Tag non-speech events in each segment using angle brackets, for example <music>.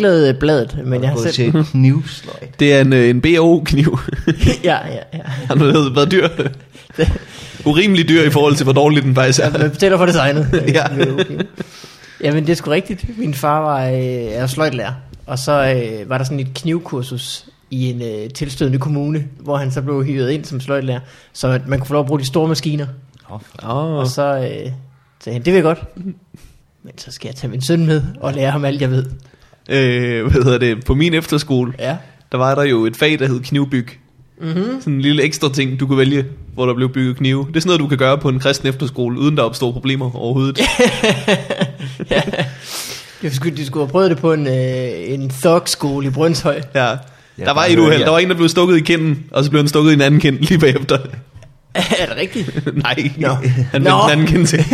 ikke lavet bladet, men jeg har selv... til knivsløjt. Det er en, en BO-kniv. <laughs> ja, ja, ja. Han <laughs> har været- været dyr. <laughs> Urimelig dyr i forhold til, hvor dårlig den faktisk er. Jeg betaler for designet. Ja. Jamen, det er sgu rigtigt. Min far var øh, er sløjtlærer, og så øh, var der sådan et knivkursus i en øh, tilstødende kommune, hvor han så blev hyret ind som sløjtlærer, så at man kunne få lov at bruge de store maskiner. Oh, Oh. Og så øh, sagde han, det vil jeg godt. Men så skal jeg tage min søn med og lære ham alt, jeg ved. Øh, hvad hedder det? På min efterskole, Ja. der var der jo et fag, der hed knivbyg. Mm-hmm. Sådan en lille ekstra ting, du kunne vælge, hvor der blev bygget knive. Det er sådan noget, du kan gøre på en kristen efterskole, uden der opstår problemer overhovedet. <laughs> ja. Jeg skulle, de skulle have prøvet det på en, øh, en thug-skole i Brøndshøj. Ja. Jeg Der var et uheld. ja. Der var en, der blev stukket i kinden, og så blev han stukket i en anden kind lige bagefter. <laughs> er det rigtigt? <laughs> Nej, Nå. han Nå. vendte den anden kind til.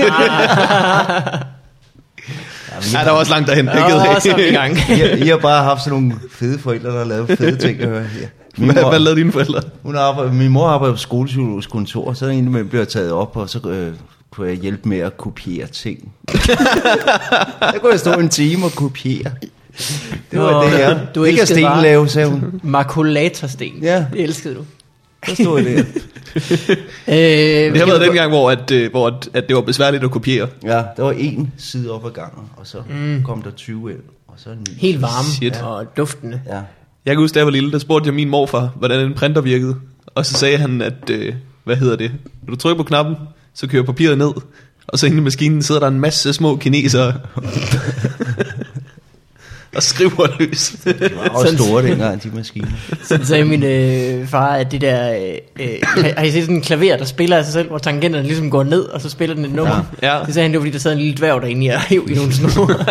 Ja, der var også langt derhen. Det gider jeg er ikke. gang. <laughs> I, I har bare haft sådan nogle fede forældre, der har lavet fede <laughs> ting. at høre. Ja. Min, Hvad, hvad mor, lavede dine forældre? hun arbejder, min mor arbejder på skolepsykologisk kontor, så indimellem bliver jeg taget op, og så øh, kunne jeg hjælpe med at kopiere ting. <laughs> der kunne jeg stå en time og kopiere. Det var Nå, det, jeg. du det kan elskede Sten bare- lave, sagde hun. Makulatorsten. Ja. Det elskede du. Så stod jeg der. <laughs> Øh, Det har været dengang, hvor, at, øh, hvor at, at det var besværligt at kopiere. Ja, der var en side op ad gangen, og så mm. kom der 20 ind, og så en ny. Helt varme Shit. og duftende. Ja. Jeg kan huske, da jeg var lille, der spurgte jeg min morfar, hvordan en printer virkede. Og så sagde han, at, øh, hvad hedder det? Når du trykker på knappen, så kører papiret ned. Og så inde i maskinen sidder der en masse små kinesere. <laughs> og skriver løs. De var også Sådan- store dengang, de maskiner. Så sagde min øh, far, at det der... Øh, øh, har- har I set sådan en klaver, der spiller af sig selv, hvor tangenterne ligesom går ned, og så spiller den et nummer? Ja. Det sagde han, det var fordi, der sad en lille dværg derinde i og hæv i nogle snore. <laughs>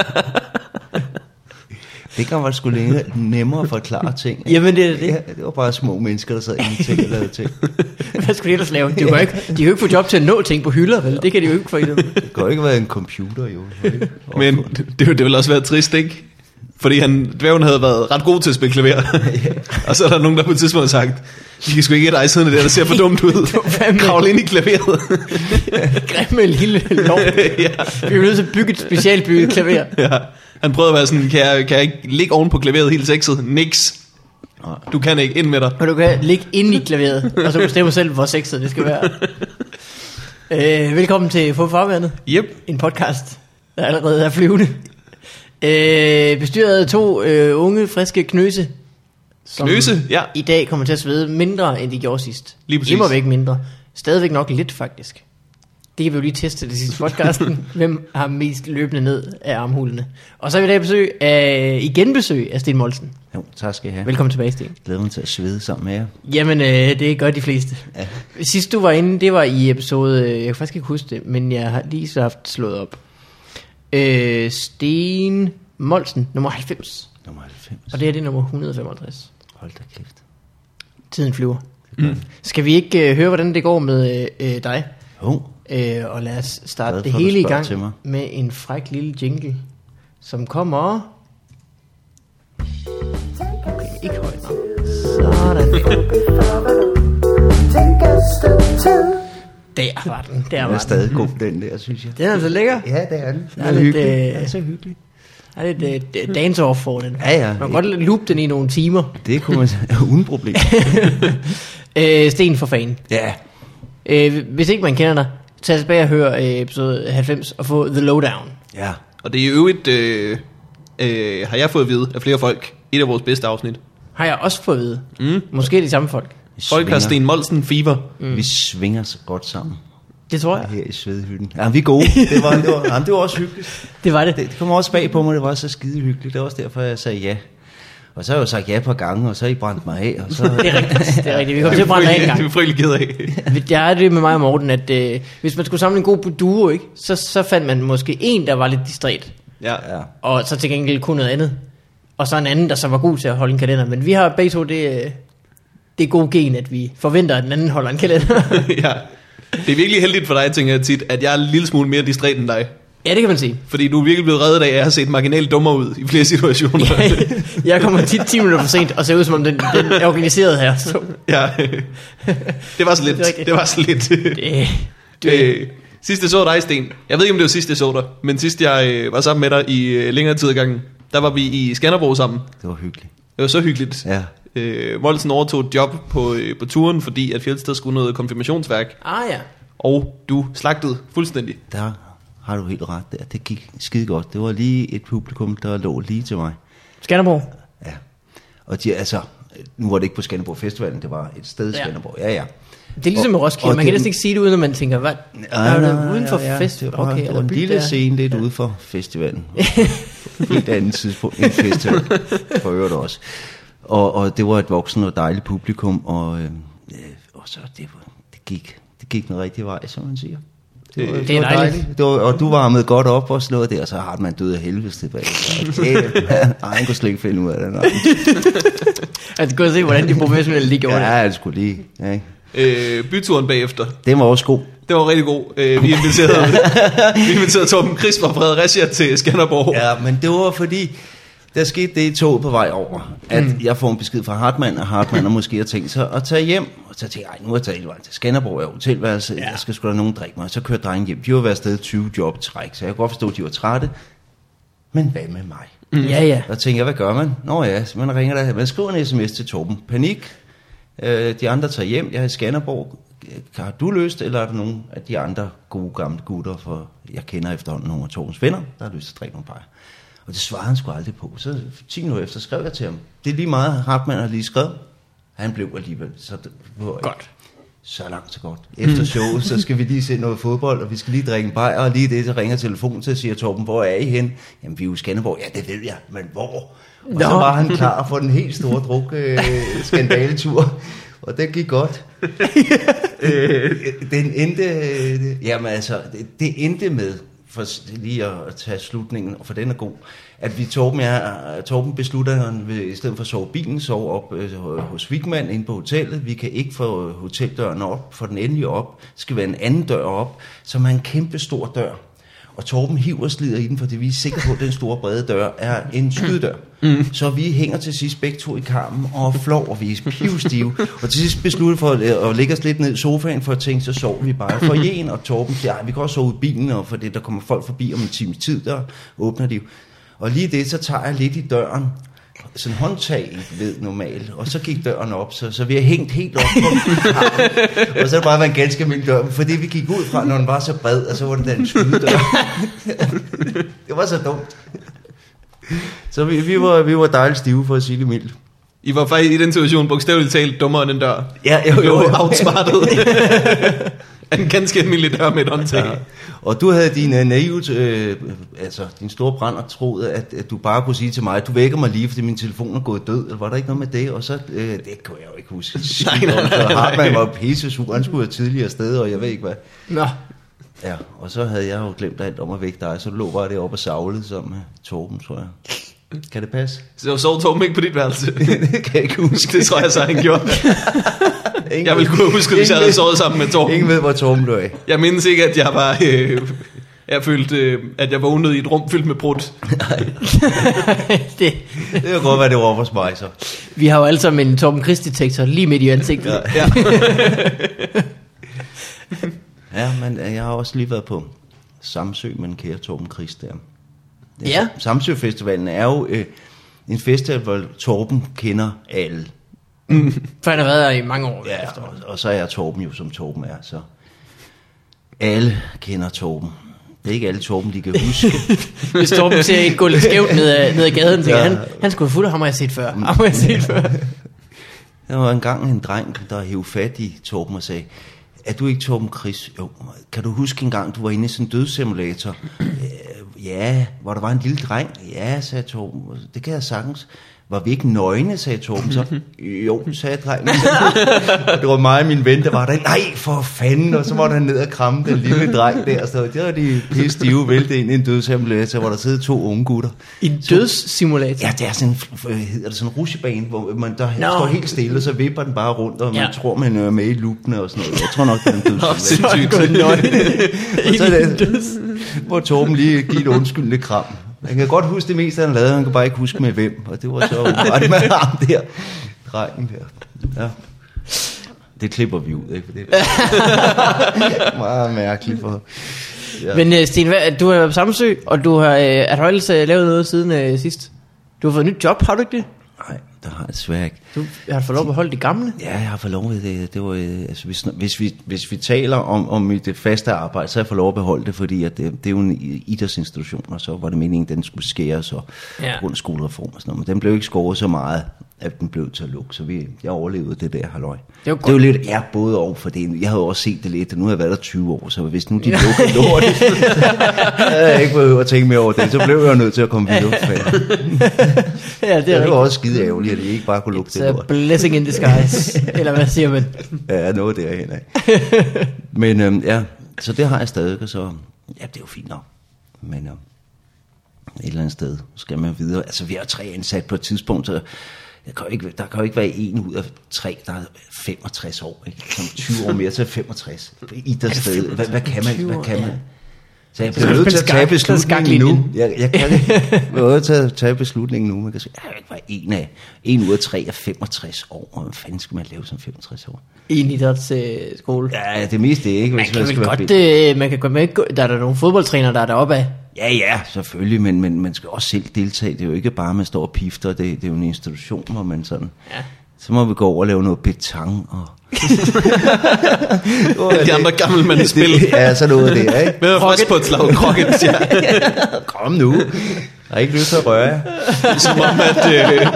Det kan være sgu længere, nemmere at forklare ting. ikke? Jamen, det er det. Ja, det var bare små mennesker, der sad inde i ting og lavede ting. <laughs> Hvad skulle de ellers lave? De, kan jo ikke, de kan jo ikke få job til at nå ting på hylder, vel? Det kan de jo ikke for eksempel. Det kan jo ikke være en computer, jo. Men det, det ville ellers være trist, ikke? Fordi han, dværgen havde været ret god til at spille klaver. <laughs> og så er der nogen, der på et tidspunkt har sagt, de kan sgu ikke have dig siddende der, der ser for dumt ud. <laughs> Kravl ind i klaveret. <laughs> Grimme lille lov. ja. Vi er nødt til at bygge et specialbygget klaver. ja. Han prøvede at være sådan, kan jeg, kan jeg ikke ligge oven på klaveret helt sexet? Niks. Du kan ikke, ind med dig. Og du kan ligge inde i klaveret, og så bestemme selv, hvor sexet det skal være. øh, velkommen til Få Farvandet, Yep. en podcast, der allerede er flyvende. Øh, bestyret af to øh, unge, friske knøse, som Knøse, ja. i dag kommer til at svede mindre, end de gjorde sidst. Lige præcis. Immer væk mindre. Stadigvæk nok lidt, faktisk. Det kan vi jo lige teste det sidste podcasten. <laughs> Hvem har mest løbende ned af armhulene? Og så har vi i dag besøg af, igen besøg af Sten Molsen. Jo, tak skal I have. Velkommen tilbage, Sten. Glæder mig til at svede sammen med jer. Jamen, øh, det gør de fleste. Ja. Sidst du var inde, det var i episode, øh, jeg kan faktisk ikke huske det, men jeg har lige så haft slået op. Øh, Sten Molsen, nummer 90. Nummer 90. Og det her det er nummer 155. Hold da kæft. Tiden flyver. Mm. Skal vi ikke øh, høre, hvordan det går med øh, dig? Jo, Øh, og lad os starte det hele i gang med en fræk lille jingle, som kommer... Okay, ikke højt nok. Sådan der. Var den, der den var er den. stadig god, den der, synes jeg. Den er altså lækker. Ja, det er den. Den er, er lidt, hyggelig. øh, Den er så hyggelig. Der er lidt uh, dance-off for den. Ja, ja. Man kan godt loop den i nogle timer. Det kunne man <laughs> uden problem. <laughs> Øh, Sten for fan. Ja, Øh, hvis ikke man kender dig, tag tilbage og hør øh, episode 90 og få The Lowdown. ja. Og det er i øvrigt, øh, øh, har jeg fået at vide af flere folk, et af vores bedste afsnit. Har jeg også fået at vide. Mm. Måske de samme folk. Folk har Sten Molsen fever. Vi svinger så godt sammen Det tror jeg. her i Svedhytten. Ja, vi er gode. Det var, det var, jamen, det var også hyggeligt. <laughs> Det var det. Det, det kom også bag på mig, det var så skide hyggeligt. Det var også derfor, jeg sagde ja. Og så har jeg jo sagt ja på gange, og så har I brændt mig af. Og så, <laughs> Det er rigtigt. Det er rigtigt. Vi kommer til at brænde af en Det er gang. vi frygtelig ked af. <laughs> Jeg er det med mig og Morten, at øh, hvis man skulle samle en god duo, ikke, så, så fandt man måske en, der var lidt distræt. Ja. ja. Og så til gengæld kunne noget andet. Og så en anden, der så var god til at holde en kalender. Men vi har begge to det, øh, det gode gen, at vi forventer, at den anden holder en kalender. <laughs> ja. Det er virkelig heldigt for dig, tænker jeg tit, at jeg er en lille smule mere distræt end dig. ja, det kan man sige. Fordi du er virkelig blevet reddet af, at jeg har set marginalt dummere ud i flere situationer. <laughs> jeg kommer tit 10 minutter for sent, og ser ud som om den, den er organiseret her. Så ja. Det var så <laughs> lidt. Det. Det var så lidt. det, det, Øh, sidst jeg så dig, Sten. Jeg ved ikke, om det var sidst, jeg så dig. Men sidst jeg øh, var sammen med dig i øh, længere tid gangen. der var vi i Skanderborg sammen. Det var hyggeligt. Det var så hyggeligt. Ja. Øh, Molsen overtog et job på, øh, på turen, fordi at Fjeldsted skulle noget konfirmationsværk, Ah ja. og du slagtede fuldstændig. Der har du helt ret der. Det gik skide godt. Det var lige et publikum, der lå lige til mig. Skanderborg. Ja. Og de, altså, nu var det ikke på Skanderborg Festivalen, det var et sted i Ja. Skanderborg. Ja, ja. Det er ligesom med Roskilde. Man kan næsten ikke sige det, uden at man tænker, hvad? er det uden for fest? Det var, Okay, det var en lille der? scene lidt ude for festivalen. <laughs> Helt andet tidspunkt end festival, for øvrigt også. Og, og det var et voksen og dejligt publikum, og, øh, og så det, var, det, gik, det gik den rigtige vej, som man siger. Det, var, Det er var dejligt. Det var, og du varmede godt op og sådan noget der, og så har man død af helvede tilbage. Nej, <laughs> han kunne slet ikke finde ud af det. Nej. Altså, gå og se, hvordan de professionelle lige gjorde det. Ja, det skulle lige. Ja, ikke? Øh, byturen bagefter, Den var også god. det var rigtig god. Øh, vi inviterede, <laughs> vi inviterede Torben Chris fra Fredericia til Skanderborg. Ja, men det var fordi, der skete det i toget på vej over, at mm. jeg får en besked fra Hartmann, og Hartmann har måske har tænkt sig at tage hjem. Og så tænkte jeg, "Ej, nu er jeg taget hele vejen til Skanderborg, jeg er hotelværelse, ja. jeg skal sgu da nogen drikke mig. Og så kørte drengen hjem. De var været afsted 20 job træk, så jeg kan godt forstå, at de var trætte. Men hvad med mig? Mm. Ja, ja. Og tænkte jeg, hvad gør man? Nå ja, så man ringer der, man skriver en sms til Torben. Panik. Øh, de andre tager hjem, jeg er i Skanderborg. Har du lyst, eller er der nogen af de andre gode gamle gutter, for jeg kender efterhånden nogle af Torbens venner, der har lyst til at drikke nogle bajer? Og det svarede han sgu aldrig på. Så 10 minutter efter skrev jeg til ham. Det er lige meget, Hartmann har lige skrevet. Han blev alligevel. Så det var Godt. så langt så godt. Efter showet, så skal vi lige se noget fodbold, og vi skal lige drikke en bajer, og lige det, så ringer telefonen til og siger, Torben, hvor er I hen? Jamen, vi er jo i Skanderborg. Ja, det ved jeg, men hvor? Og Nå. så var han klar for den helt store druk øh, skandaletur, og det gik godt. <laughs> øh, den endte, øh, jamen altså, det, det endte med, for lige at tage slutningen, og for den er god, at vi Torben, jeg, Torben beslutter, at han vil, i stedet for at sove bilen, sove op øh, hos Vigman inde på hotellet. Vi kan ikke få hoteldøren op, for den endelig op. Det skal være en anden dør op, som er en kæmpe stor dør. Og Torben hiver slider i den, fordi vi er sikre på, at den store brede dør er en skydedør. Mm. Så vi hænger til sidst begge to i karmen og flår, og vi er pivstive. og til sidst beslutter for at, at lægge os lidt ned i sofaen for at tænke, så sover vi bare for <laughs> en. Og Torben siger, "Ej, vi kan også sove i bilen, og for det, der kommer folk forbi om en times tid, der åbner de. jo." Og lige det, så tager jeg lidt i døren, sådan håndtag ved normalt, og så gik døren op, så, så vi har hængt helt op på og så har det bare været en ganske almindelig dør, fordi vi gik ud fra, når den var så bred, og så var det den skydedør. det var så dumt. Så vi, vi, var, vi var dejligt stive, for at sige det mildt. I var faktisk i den situation bogstaveligt talt dummere end den dør. Ja, Jo, jo, jo. outsmartet. <laughs> en <laughs> ganske almindelig dør med et håndtag. Ja. Og du havde din uh, naivt, øh, altså din store brand og troede, at, at du bare kunne sige til mig, at du vækker mig lige, fordi min telefon er gået død, eller var der ikke noget med det? Og så, øh, det kunne jeg jo ikke huske. <laughs> Nej, nej, nej, nej. Hartmann var pisse sur, han skulle have tidligere sted, og jeg ved ikke hvad. Nå, Ja, og så havde jeg jo glemt alt om at vække dig, så lå bare deroppe og savlede sammen med Torben, tror jeg. Kan det passe? Så sov Torben ikke på dit værelse. <laughs> det kan jeg ikke huske. det tror jeg så, han gjorde. Ingen Jeg ville ved- kunne huske, hvis jeg havde sovet sammen med Torben. Ingen ved, hvor Torben lå af. Jeg mindes ikke, at jeg var... Øh, jeg følte, øh, at jeg vågnede i et rum fyldt med brudt. <laughs> det, Det kan godt være, det var hos mig, så. vi har jo alle sammen en Torben Chris-detektor lige midt i ansigtet. Ja. Ja. <laughs> Ja, men øh, jeg har også lige været på Samsø med en kære Torben Chris der. Er- Ja. Samsø Festivalen er jo øh, en festival, hvor Torben kender alle. For han har været her i mange år. Ja, efter. og, og så er Torben jo, som Torben er, så alle kender Torben. Det er ikke alle Torben, de kan huske. <laughs> Hvis Torben ser en gå lidt skævt ned ad, ned ad gaden, tænker Ja. han, han skulle fuld, ham har jeg set før. Ham har jeg set før. <laughs> Der var engang en dreng, der hævde fat i Torben og sagde, er du ikke Torben Chris? Jo. Kan du huske en gang, du var inde i sådan en dødssimulator? <clears throat> "Øh, ja, hvor der var en lille dreng. Ja, sagde Torben. Det kan jeg sagtens. Var vi ikke nøgne, sagde Torben så. jo, sagde drengen. <laughs> Det var mig og min ven, der var der. Nej, for fanden. Og så var der ned og kramme den lille dreng der. Så der var de pisse stive vælte ind i en dødssimulator, hvor der sidder to unge gutter. En dødssimulator. Ja, det er sådan, øh, hedder det sådan en rushebane, hvor man der Nå. står helt stille, og så vipper den bare rundt, og man Ja. tror, man er med i loopene og sådan noget. Jeg tror nok, det er en Nå, dødssimulator. sindssygt. Så han gået nøgen. <laughs> Og så er i det-. Hvor Torben lige giver et undskyldende kram. Han kan godt huske det meste, han lavede, han kan bare ikke huske med hvem. Og det var så <laughs> ret med ham der. Drengen der. Ja. Det klipper vi ud, ikke? For det er meget mærkeligt for... Ja. Men uh, Sten, hvad, du har været på Samsø, og du har, uh, du ellers uh, lavet noget siden uh, sidst? Du har fået et nyt job, har du ikke det? Der har jeg desværre ikke. Du har fået lov at beholde det gamle. Ja, jeg har fået lov til det. det var, øh, altså, hvis, hvis, vi, hvis vi taler om, om mit øh, faste arbejde, så har jeg fået lov at beholde det, fordi at det, det er jo en idrætsinstitution, og så var det meningen, at den skulle skæres og Ja. ja. grund skolereform og sådan noget. Men den blev ikke skåret så meget, at den blev til at lukke, så vi, jeg overlevede det der halløj. Det var det er jo godt. lidt ja, både og, for det, jeg havde også set det lidt, og nu har jeg været der 20 år, så hvis nu de lukkede lortet, havde jeg ikke behøvet at tænke mere over det, så blev jeg nødt til at komme videre. <laughs> ja, det Det er var rigtigt. også skide ærgerligt, at de ikke bare kunne lukke det It's a lort. blessing in disguise. <laughs> Eller hvad siger man? Ja, noget derhen af. Men øhm, ja, så det har jeg stadig, og så, ja, det er jo fint nok. Men øhm, et eller andet sted skal man videre. Altså, vi har tre ansat på et tidspunkt, så der kan jo ikke, der kan jo ikke være en ud af tre, der er 65 år. Ikke? Som 20 år mere til 65. I der sted. Hvad, hvad kan man? Hvad kan man? Så jeg bliver nødt til at tage beslutningen nu. Jeg, jeg kan er nødt til at tage beslutningen nu. Man kan sige, jeg kan ikke være en, af, en ud af tre er 65 år. Og hvad fanden skal man lave som 65 år? I en idrætsskole. Ja, det meste ikke, Man hvis kan man vel skal være godt, øh, man kan godt med, der er der nogle fodboldtrænere, der er deroppe af. Ja, ja, selvfølgelig, men, men man skal også selv deltage. Det er jo ikke bare, at man står og pifter. Det, det er jo en institution, hvor man sådan... Ja. Så må vi gå over og lave noget betang og... <laughs> De andre gamle mænd spil. Det, ja, så noget af det, ikke? Med at frisk på et slag krokket, ja. <laughs> Kom nu. Jeg har ikke lyst til at røre er som om, at... Øh,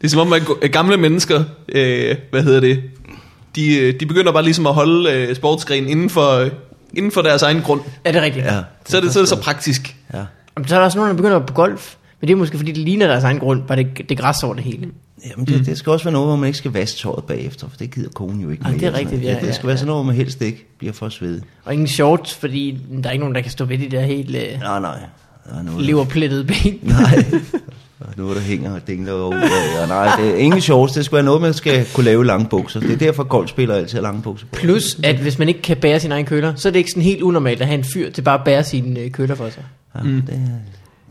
det er som om, at gamle mennesker, øh, hvad hedder det, de, øh, de begynder bare ligesom at holde øh, sportsgrenen inden for, øh, inden for deres egen grund. Er det rigtigt? Ja. Så er det, så er det så praktisk. Ja. Jamen, så er der også nogen, der begynder på golf. Men det er måske fordi, det ligner deres egen grund, bare det, det er græs over det hele. Jamen, det, det skal også være noget, hvor man ikke skal vaske tøjet bagefter, for det gider konen jo ikke Ah, mere. det er rigtigt, ja, Det, det skal ja, være ja. sådan noget, hvor man helst ikke bliver for svedet. Og ingen shorts, fordi der er ikke nogen, der kan stå ved de der helt øh, Nej, nej. Der er noget, leverplettede ben. Nej. <laughs> Der er noget, der hænger og dingler og ud af. Og nej, det er ingen shorts. Det skal være noget, man skal kunne lave lange bukser. Det er derfor, golfspillere altid har lange bukser. Plus, at hvis man ikke kan bære sin egen køler, så er det ikke sådan helt unormalt at have en fyr til bare at bære sine øh, køler for sig. Ja, det, er,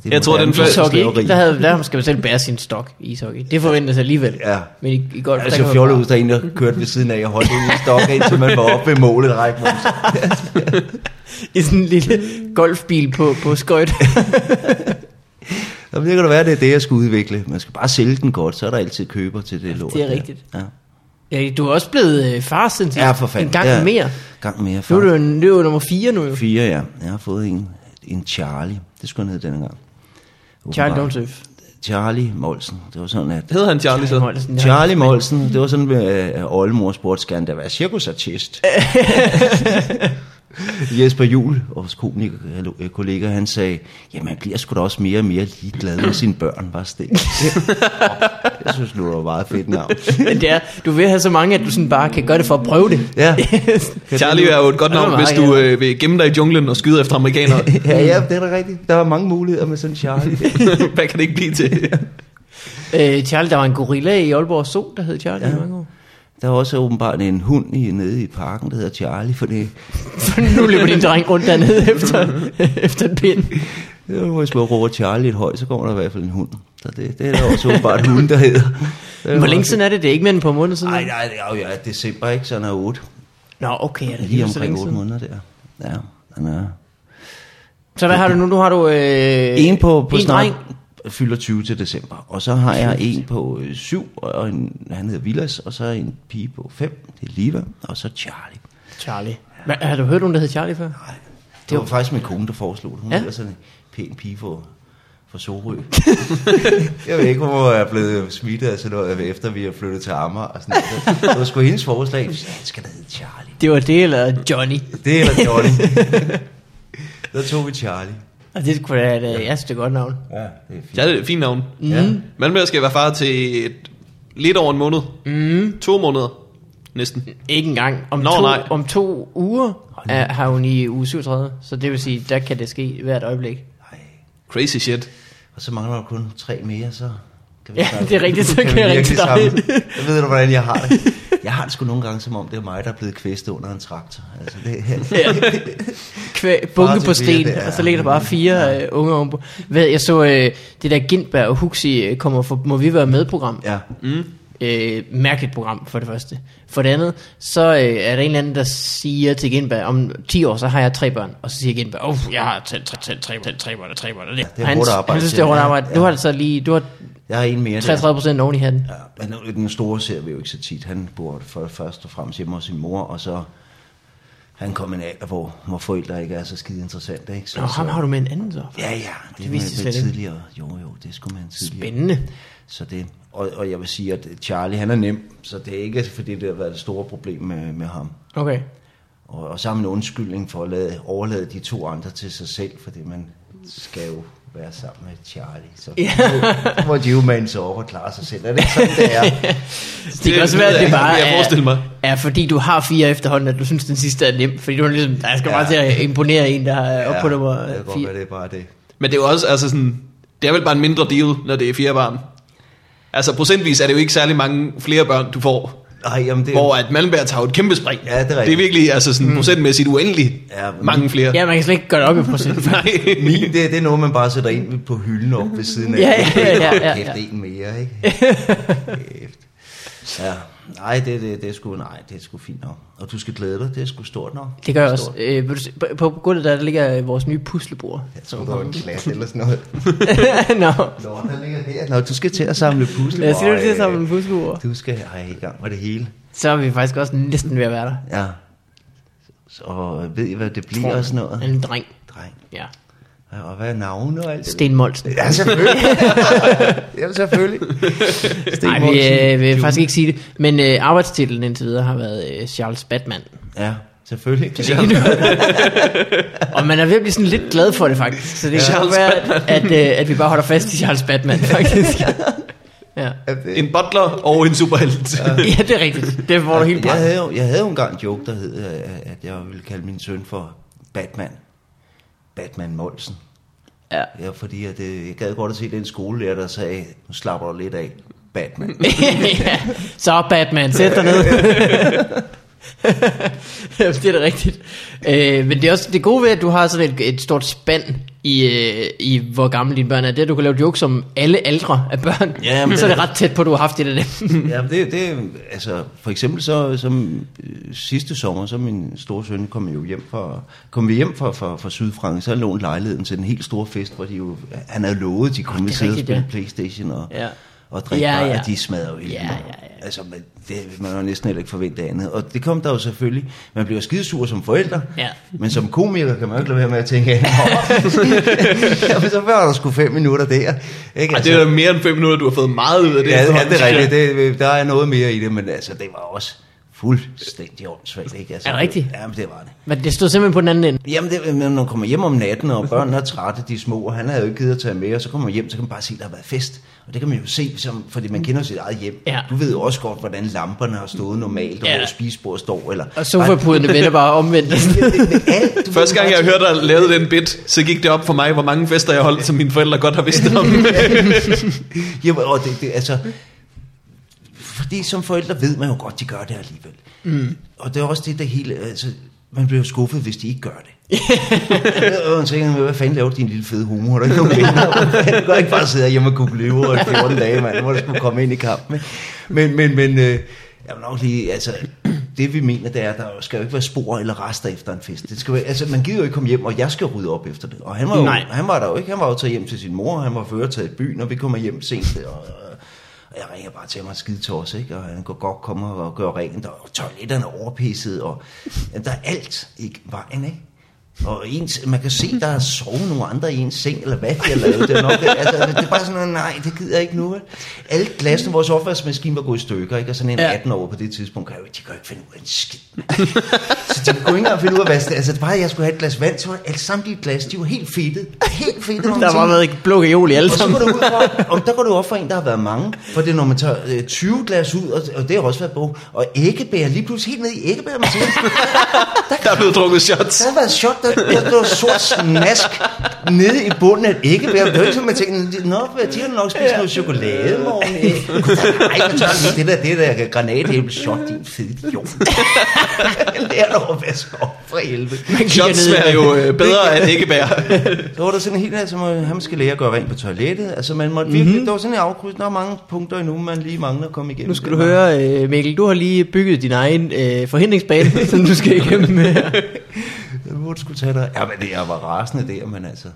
det er Jeg tror, den første Ishockey? Der, havde, der skal man selv bære sin stok i ishockey. Det forventes alligevel. Ja. Men i, i golf, Jeg der fjollet ud, der er en, der kørte ved siden af og holdt ind i stok, indtil man var oppe ved målet. Række <laughs> I sådan en lille golfbil på, på skøjt. <laughs> Så det kan da være, det er det, jeg skal udvikle. Man skal bare sælge den godt, så er der altid køber til det lort. det er der. rigtigt. Ja. ja, du er også blevet øh, far siden. Ja, for fanden. En gang Ja. mere. Gang mere. Nu er far. du, jo- nu er du nummer 4 nu jo. Fire, ja. Jeg har fået en, en Charlie. Det skulle han hedde denne gang. Charlie Surf. Charlie Molsen. Det var sådan, at... Hedder han Charlie så? Molsen, ja. Charlie Molsen, det var sådan, at øh, oldemor spurgte, skal han da være cirkusartist? <laughs> Jesper Juhl, vores komiker, øh, kollega, han sagde, jamen man bliver sgu da også mere og mere ligeglad med sine børn, var det. <laughs> Jeg synes nu, det var meget fedt navn. Men det er, du vil have så mange, at du sådan bare kan gøre det for at prøve det. Ja. <laughs> Charlie er jo et godt navn, hvis du øh, vil gemme dig i junglen og skyde efter amerikanere. <laughs> ja, ja, det er da rigtigt. Der var mange muligheder med sådan Charlie. Hvad kan det ikke blive til? øh, Charlie, der var en gorilla i Aalborg Zoo, der hed Charlie ja. i mange år. Der var også åbenbart en hund i, nede i parken, der hedder Charlie, for det, <laughs> nu løber din dreng rundt dernede efter, <laughs> efter en pind. var, hvis man råber Charlie lidt højt, så kommer der i hvert fald en hund. Så det, det er der også åbenbart en hund, der hedder. <laughs> Hvor længe siden er det? Det er ikke mere end på måneder siden? Nej, nej, det er jo ja, december, ikke? Så han er 8. Nå, okay, er det Lige lige omkring længe 8 siden? måneder der. Ja, han er... Så hvad har du nu? Nu har du øh, En på, på en snart dreng. Fylder 20 til december. Og så har jeg en på 7, og en, han hedder Villas, og så en pige på 5, det er Liva, og så Charlie. Charlie. Hvad, har du hørt nogen, der hed Charlie før? Nej, det var faktisk min kone, der foreslog det. Hun Ja. er sådan en pæn pige for, for Sorø. <laughs> jeg ved ikke, hvor jeg er blevet smittet af sådan noget, efter vi har flyttet til Amager. Og sådan noget. Det var sgu hendes forslag. Han skal da hedde Charlie. Det var det, eller Johnny. Det er da Johnny. <laughs> Der tog vi Charlie. Og det skulle da, det, jeg synes, det er et godt navn. Ja, det er fint. Ja, det er et fint navn. Ja. Malmberg skal være far til et, lidt over en måned. Mm. To måneder. Næsten. Ikke engang. Om, Nå, to, nej. om to uger er, har hun i uge 37. Så det vil sige, der kan det ske hvert øjeblik. Nej. Crazy shit. Og så mangler der kun tre mere, så kan Ja, snakke- det er rigtigt, så kan jeg vi ringe virkelig til dig. sammen. Jeg ved du, hvordan jeg har det. <laughs> Jeg har det sgu nogle gange, som om det er mig, der er blevet kvæstet under en traktor. Altså, det, <laughs> Ja. Kvæ, bunke på sten, det er- og så ligger der bare fire øh, unge ovenpå. Ved, jeg så øh, det der Gintberg og Huxi øh, kommer for Må vi være med program. ja. Mm. Øh, mærkeligt program, for det første. For det andet, så øh, er der en eller anden, der siger til Gindberg, om 10 år, så har jeg tre børn. Og så siger Gindberg, åh, jeg har tre, tre, tre, tre, tre, tre børn og tre børn. Og det, det er han, arbejde, Han synes, det er hårdt ja, arbejde. ja. Du har altså lige, du har Jeg har en mere. der. 33 procent oven i hatten. Ja, men den store ser vi jo ikke så tit. Han bor for først og fremmest hjemme hos sin mor, og så han kom en alder, hvor, hvor forældre ikke er så skide interessante. Ikke? Så, Nå, ham så, har du med en anden så. Ja, ja, det, Det slet ikke. tidligere. Jo, jo, det skulle man tidligere. Spændende. Så det, og, og jeg vil sige, at Charlie, han er nem, så det er ikke fordi, det har været et stort problem med, med ham. Okay. Og, og så har man undskyldning for at lade, overlade de to andre til sig selv, fordi man skal jo være sammen med Charlie. Så Ja. ja. må de jo mande sig op og klare sig selv. Er det ikke sådan, det er? Det kan også være, at det bare jeg forestille mig. er, er, fordi du har fire efterhånden, at du synes, den sidste er nem. Fordi du er ligesom, jeg skal Ja. bare til at imponere en, der er oppe på nummer det fire. det er bare det. Men det er jo også, altså sådan, det er vel bare en mindre deal, når det er fire barn. Altså procentvis er det jo ikke særlig mange flere børn, du får. Ej, jamen det, Hvor at Malmberg tager et kæmpe spring. Ja, det er det er rigtigt. virkelig altså sådan procentmæssigt uendeligt Ja, men- mange flere. Ja, man kan slet ikke gøre det op i procent. <laughs> Nej. Min, det, det er noget, man bare sætter ind på hylden op ved siden af. Ja, ja, ja, ja, ja. Kæft, en mere, ikke? <laughs> Kæft. Ja, nej, det, det, det er sgu, nej, det er sgu fint nok. Og du skal glæde dig, det er sgu stort nok. Det gør jeg også. Øh, på, på gulvet der, der ligger øh, vores nye puslebord. Jeg tror, der var en klat eller sådan noget. <laughs> Nå, Nå, der ligger her. Nå, du skal til at samle pusle. jeg siger du til sammen med puslebord. Du skal ej, i gang med det hele. Så er vi faktisk også næsten ved at være der. Ja. Så ved I, hvad det bliver og sådan noget? En dreng. Dreng. Ja. Ja, Og hvad er navne og alt det? Sten Molsen. Ja, selvfølgelig. <laughs> ja, selvfølgelig. Sten Nej, vi øh, vil faktisk ikke sige det. Men øh, arbejdstitlen indtil videre har været øh, Charles Batman. Ja, selvfølgelig. <laughs> Og man er ved at blive sådan lidt glad for det faktisk. Så det kan Charles godt være, at, øh, at vi bare holder fast i Charles Batman <laughs> faktisk. Ja. Er det- En butler og en superhelt. Ja. ja, det er rigtigt. Det får du helt jeg, bræt. havde jo, jeg havde jo engang en joke, der hed, øh, at jeg ville kalde min søn for Batman. Batman Molsen. Ja. Ja, fordi at, øh, jeg gad godt at se den skolelærer, der sagde, nu slapper du lidt af, Batman. <laughs> ja. Så Batman, sæt dig ned. <laughs> det er da rigtigt. Øh, men det er også det gode ved, at du har sådan et, et stort spand i, øh, i, hvor gamle dine børn er. Det er, at du kan lave jokes om alle aldre af børn. Ja, men så er det det- ret tæt på, at du har haft det af dem. ja, det, det, altså, for eksempel så, som øh, sidste sommer, så min store søn kom jo hjem fra, kom vi hjem fra, fra, fra Sydfrankrig, så lånte lejligheden til en helt stor fest, hvor de jo, han havde lovet, de kunne er sidde og spille ja. Playstation og, Ja. og drikke Ja, ja, ja. de smadrer jo vildt. ja, ja. Altså, men det, man har jo næsten heller ikke forventet andet. Og det kom der jo selvfølgelig. Man bliver skidesur som forældre, Ja. men som komiker kan man jo ikke lade være med at tænke, <laughs> ja, men så var der sgu fem minutter der. Ikke? Ej, det er da mere end fem minutter, du har fået meget ud af det. Ja, ja, efterhånden, det er rigtigt. Det, der er noget mere i det, men altså, det var også fuldstændig åndssvagt. Ikke? Altså, Er det rigtigt? Jamen, det var det. Men det stod simpelthen på den anden ende. Jamen, det, når man kommer hjem om natten, og børnene er trætte, de er små, og han havde jo ikke givet at tage med, og så kommer man hjem, så kan man bare se, at der har været fest. Og det kan man jo se, som, fordi man kender sit eget hjem. Ja. Du ved jo også godt, hvordan lamperne har stået normalt, og Ja. hvor spisebordet står. Eller, Og sofapuderne vender bare omvendt. Alt, du <laughs> Første gang jeg hørte dig lave den bit, så gik det op for mig, hvor mange fester jeg holdt, som mine forældre godt har vidst om. <laughs> Jamen, og det, det, altså, fordi som forældre ved man jo godt, de gør det alligevel. Mm. Og det er også det, der hele, altså, man bliver skuffet, hvis de ikke gør det. Og man tænker, hvad fanden laver du, din lille fede humor? Der er ikke nogen venner. Du kan ikke bare sidde hjemme og kunne løve og 14 dage, mand. Må du skulle komme ind i kampen. ikke? Men, men, men, øh, jeg vil nok lige, altså, det vi mener, det er, at der skal jo ikke være spor eller rester efter en fest. Det skal være, altså, man gider jo ikke komme hjem, og jeg skal rydde op efter det. Og han var, jo, Nej. han var der jo ikke. Han var jo taget hjem til sin mor, og han var før taget i byen, og vi kommer hjem sent. Og, og jeg ringer bare til mig skide tors, ikke? Og han kunne godt komme og gøre rent, og toiletterne er overpisset, og ja, der er alt i vejen, ikke? Og ens, man kan se, der er sovet nogle andre i ens seng, eller hvad de har lavet. Det er, nok, altså, det er bare sådan noget, nej, det gider jeg ikke nu. Alle glassene, vores opvaskemaskine var gået i stykker, ikke? og sådan en Ja. 18 år på det tidspunkt, kan jo, de kan jo ikke finde ud af en skid. så de kunne ikke engang finde ud af, hvad det Altså, det bare, at jeg skulle have et glas vand, så var alle samtlige glas, de var helt fedtet. Helt fedtet. Der var været blå i alle og så sammen. går du ud fra, om der går du op for en, der har været mange. For det er, når man tager øh, 20 glas ud, og, og det har også været bog, og æggebær, lige pludselig helt ned i æggebær, man siger, Der er blevet drukket shots. der har været shot, der der, stod sort snask nede i bunden af et æggebær. Det var ikke som, man tænkte, nå, de har nok spist noget chokolade morgen. Nej, så er det der, det der granatæbleshot, din fede idiot. <laughs> Lær dig at vaske op for helvede. Shots smager jo øh, bedre af æggebær. <laughs> Så var der sådan en helt, altså, man- han skal lære at gøre rent på toilettet. Altså, man måtte virkelig, mm-hmm. der var sådan en afkryds. Der er mange punkter endnu, man lige mangler at komme igennem. Nu skal du høre, øh, Mikkel, du har lige bygget din egen øh, forhindringsbane, <laughs> som du skal igennem med. Jeg burde skulle tage dig. Ja, men det, jeg var rasende der, men altså...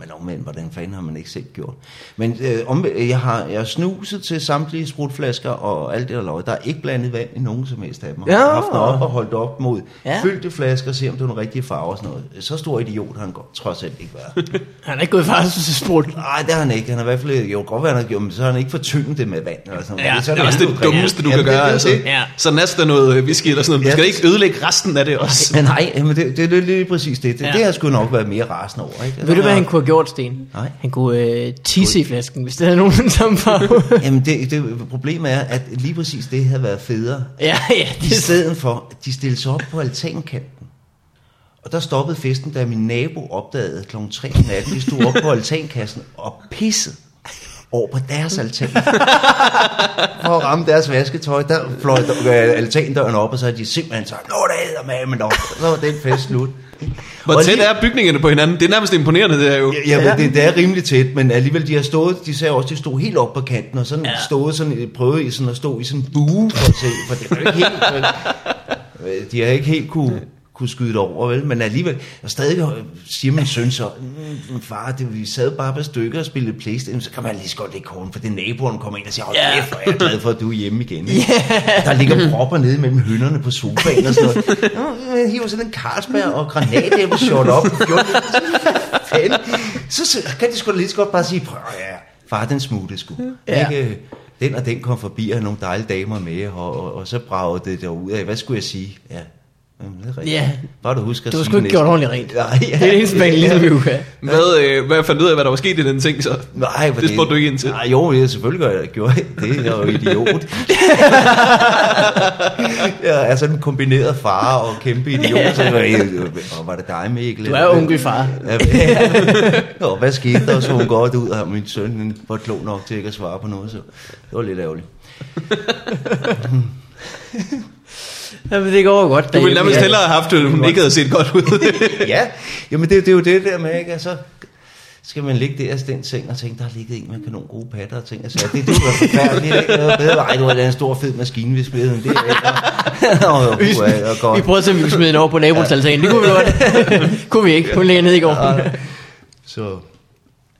Men omvendt, hvordan fanden har man ikke selv gjort? Men øh, omvendt, jeg har, jeg har snuset til samtlige sprutflasker og alt det der løg. Der er ikke blandet vand i nogen som helst af dem. Jeg har Ja. haft den op og holdt op mod Ja. ja. fyldte flasker, se om det er den rigtige farve og sådan noget. Så stor idiot har han godt, trods alt ikke været. <laughs> Han er ikke gået fast til sprut. Nej, det har han ikke. Han har i hvert fald, jo godt være, han har gjort, men så har han ikke fortyndet det med vand. Eller sådan noget. Ja, så Det er også det dummeste, du kan Jamen, det- gøre. det- Altså. det- Ja. Så næste er noget øh, whisky eller sådan noget. Du Ja. skal ikke ødelægge resten af det også. Men nej, men det, det, det er lige præcis det. Det, Ja. ja. det har sgu nok været mere rasende over. Ikke? Ved du, hvad han kunne have gjort, Sten? Nej. Han kunne øh, tisse i flasken, hvis det havde nogen <laughs> samme farve. Jamen, det, det, problemet er, at lige præcis det havde været federe. ja, ja. I stedet for, de stillede sig op på altankanten. Og der stoppede festen, da min nabo opdagede kl. 3 om natten, vi stod op på altankassen og pissede over på deres altan. For at ramme deres vasketøj, der fløj der, altandøren op, og så havde de simpelthen sagt, Nå, der hedder med op. Så var den fest slut. Hvor Og tæt er bygningerne på hinanden? Det er nærmest imponerende, det er jo. Ja, ja. Det, det er rimelig tæt, men alligevel, de har stået, de sagde også, de stod helt op på kanten, og sådan Ja. stod sådan, prøvede i sådan at stå i sådan en bue for at se, for det er jo ikke helt, vel, <laughs> de har ikke helt kunne, kunne skyde det over, vel? men alligevel, og stadig øh, siger min søn så, mm, far, det, vi sad bare på stykker og spillede Playstation, så kan man lige så godt lægge korn, for det naboen kommer ind og siger, hold kæft, hvor er jeg glad for, at du er hjemme igen. Yeah. Der ligger propper nede mellem hønderne på sofaen og sådan noget. Jeg hiver sådan en Carlsberg og granatæbleshot op. på 14. Fanden. Så, så kan de sgu da lige så godt bare sige, prøv ja, far den smutte sgu. Ja. Ikke, den og den kom forbi og nogle dejlige damer med, og, og, og så bragede det derud af. Hvad skulle jeg sige? Ja, Jamen, det er rigtigt. Ja. Bare du husker Du har sgu ikke det gjort ordentligt rent. <laughs> Nej, ja. Det er det eneste, man ligesom vi kan. Hvad, øh, hvad fandt du ud af, hvad der var sket i den ting så? Nej, for Det spurgte du ikke ind til. Nej, jo, det er selvfølgelig gør jeg gjorde jeg. Det er jeg jo idiot. <laughs> jeg er sådan en kombineret far og kæmpe idiot. Så var, jeg, og var det dig, Mikkel? Du er onkelfar. Ja, ja. <laughs> og hvad skete der? Så hun godt ud, og min søn var klog nok til ikke at svare på noget, så det var lidt ærgerligt. <laughs> Jamen, det går godt. Du ville nærmest Ja. hellere have haft, at hun ikke havde set godt ud. <laughs> ja, jamen det, det er jo det der med, ikke? Altså, skal man ligge der i den seng og tænke, der har ligget en med kanon gode patter og ting. Altså, det, det var forfærdeligt, ikke? Var bedre, ej, var da en stor fed maskine, vi spillede, men det er ikke. og, <laughs> Vi, vi prøvede at se, om vi kunne smide den over på naboens altan. Det kunne vi godt. kunne vi ikke. Hun ligger nede i går. Så...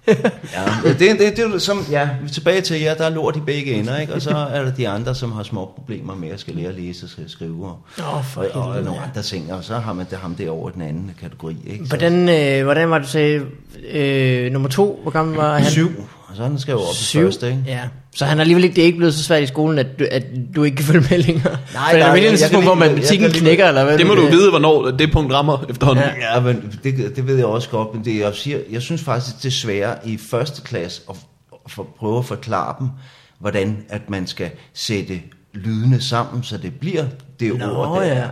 Ja, det, det, det, det, er som, ja, tilbage til, ja, der er lort i begge ender, ikke? Og så er der de andre, som har små problemer med at skal lære at læse og skrive, og, Åh, for og, og nogle andre ting, og så har man det, ham derovre i den anden kategori, ikke? Hvordan, øh, hvordan var du sagde, øh, nummer to, hvor gammel var han? Syv, og så han skal jo op i Syv. første, ikke? Ja. Så han er alligevel ikke, det er ikke blevet så svært i skolen, at du, at du ikke kan følge med længere. Nej, For der er jeg tidspunkt, hvor matematikken knækker, eller hvad? Det må du vide, hvornår det punkt rammer efterhånden. Ja. Ja, men det, det ved jeg også godt, men det, jeg, siger, jeg synes faktisk, det er svært i første klasse at, at for, prøve at forklare dem, hvordan at man skal sætte lydene sammen, så det bliver det Nå, ord, der ja.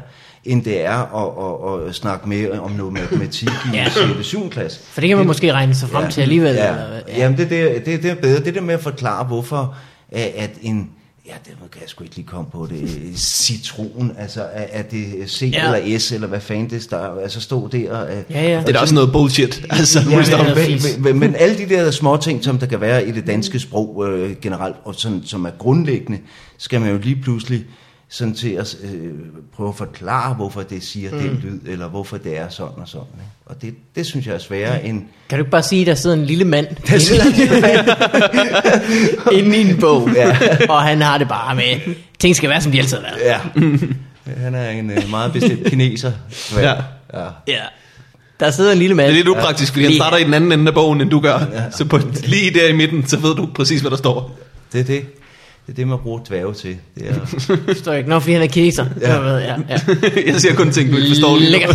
End det er at, at, at snakke med om noget matematik i Ja. ja. 6. 7. klasse. For det kan man måske regne sig frem til alligevel. Ja. Eller, ja. Jamen, det, det, det, det er bedre. Det der med at forklare, hvorfor at, at en... Ja, det kan jeg sgu ikke lige komme på det. Citron, altså er, det C Ja. ja. eller S, eller hvad fanden det står, altså stå der. og, øh, Ja, ja. Det er da også noget bullshit. Altså, Ja, ja, ja, men, men, men, men alle de der små ting, som der kan være i det danske sprog øh, generelt, og sådan, som er grundlæggende, skal man jo lige pludselig sådan til at øh, prøve at forklare, hvorfor det siger mm. den lyd, eller hvorfor det er sådan og sådan. Ikke? Og det, det synes jeg er sværere end... Kan du ikke bare sige, at der sidder en lille mand Der sidder en lille mand. <laughs> inde i en bog, Ja. og han har det bare med, ting skal være, som de altid har været. Ja. Han er en øh, meget bestemt kineser. Ja. ja. Ja. Der sidder en lille mand. Det er lidt upraktisk, fordi han starter i den anden ende af bogen, end du gør. Så på, lige der i midten, så ved du præcis, hvad der står. Det er det. Det er det, man bruger dvæve til. Det er, <laughs> Det står ikke. Nå, fordi han er kineser. Ja. Ja. Ja, ja. <laughs> Jeg siger kun ting, du ikke forstår lige nu.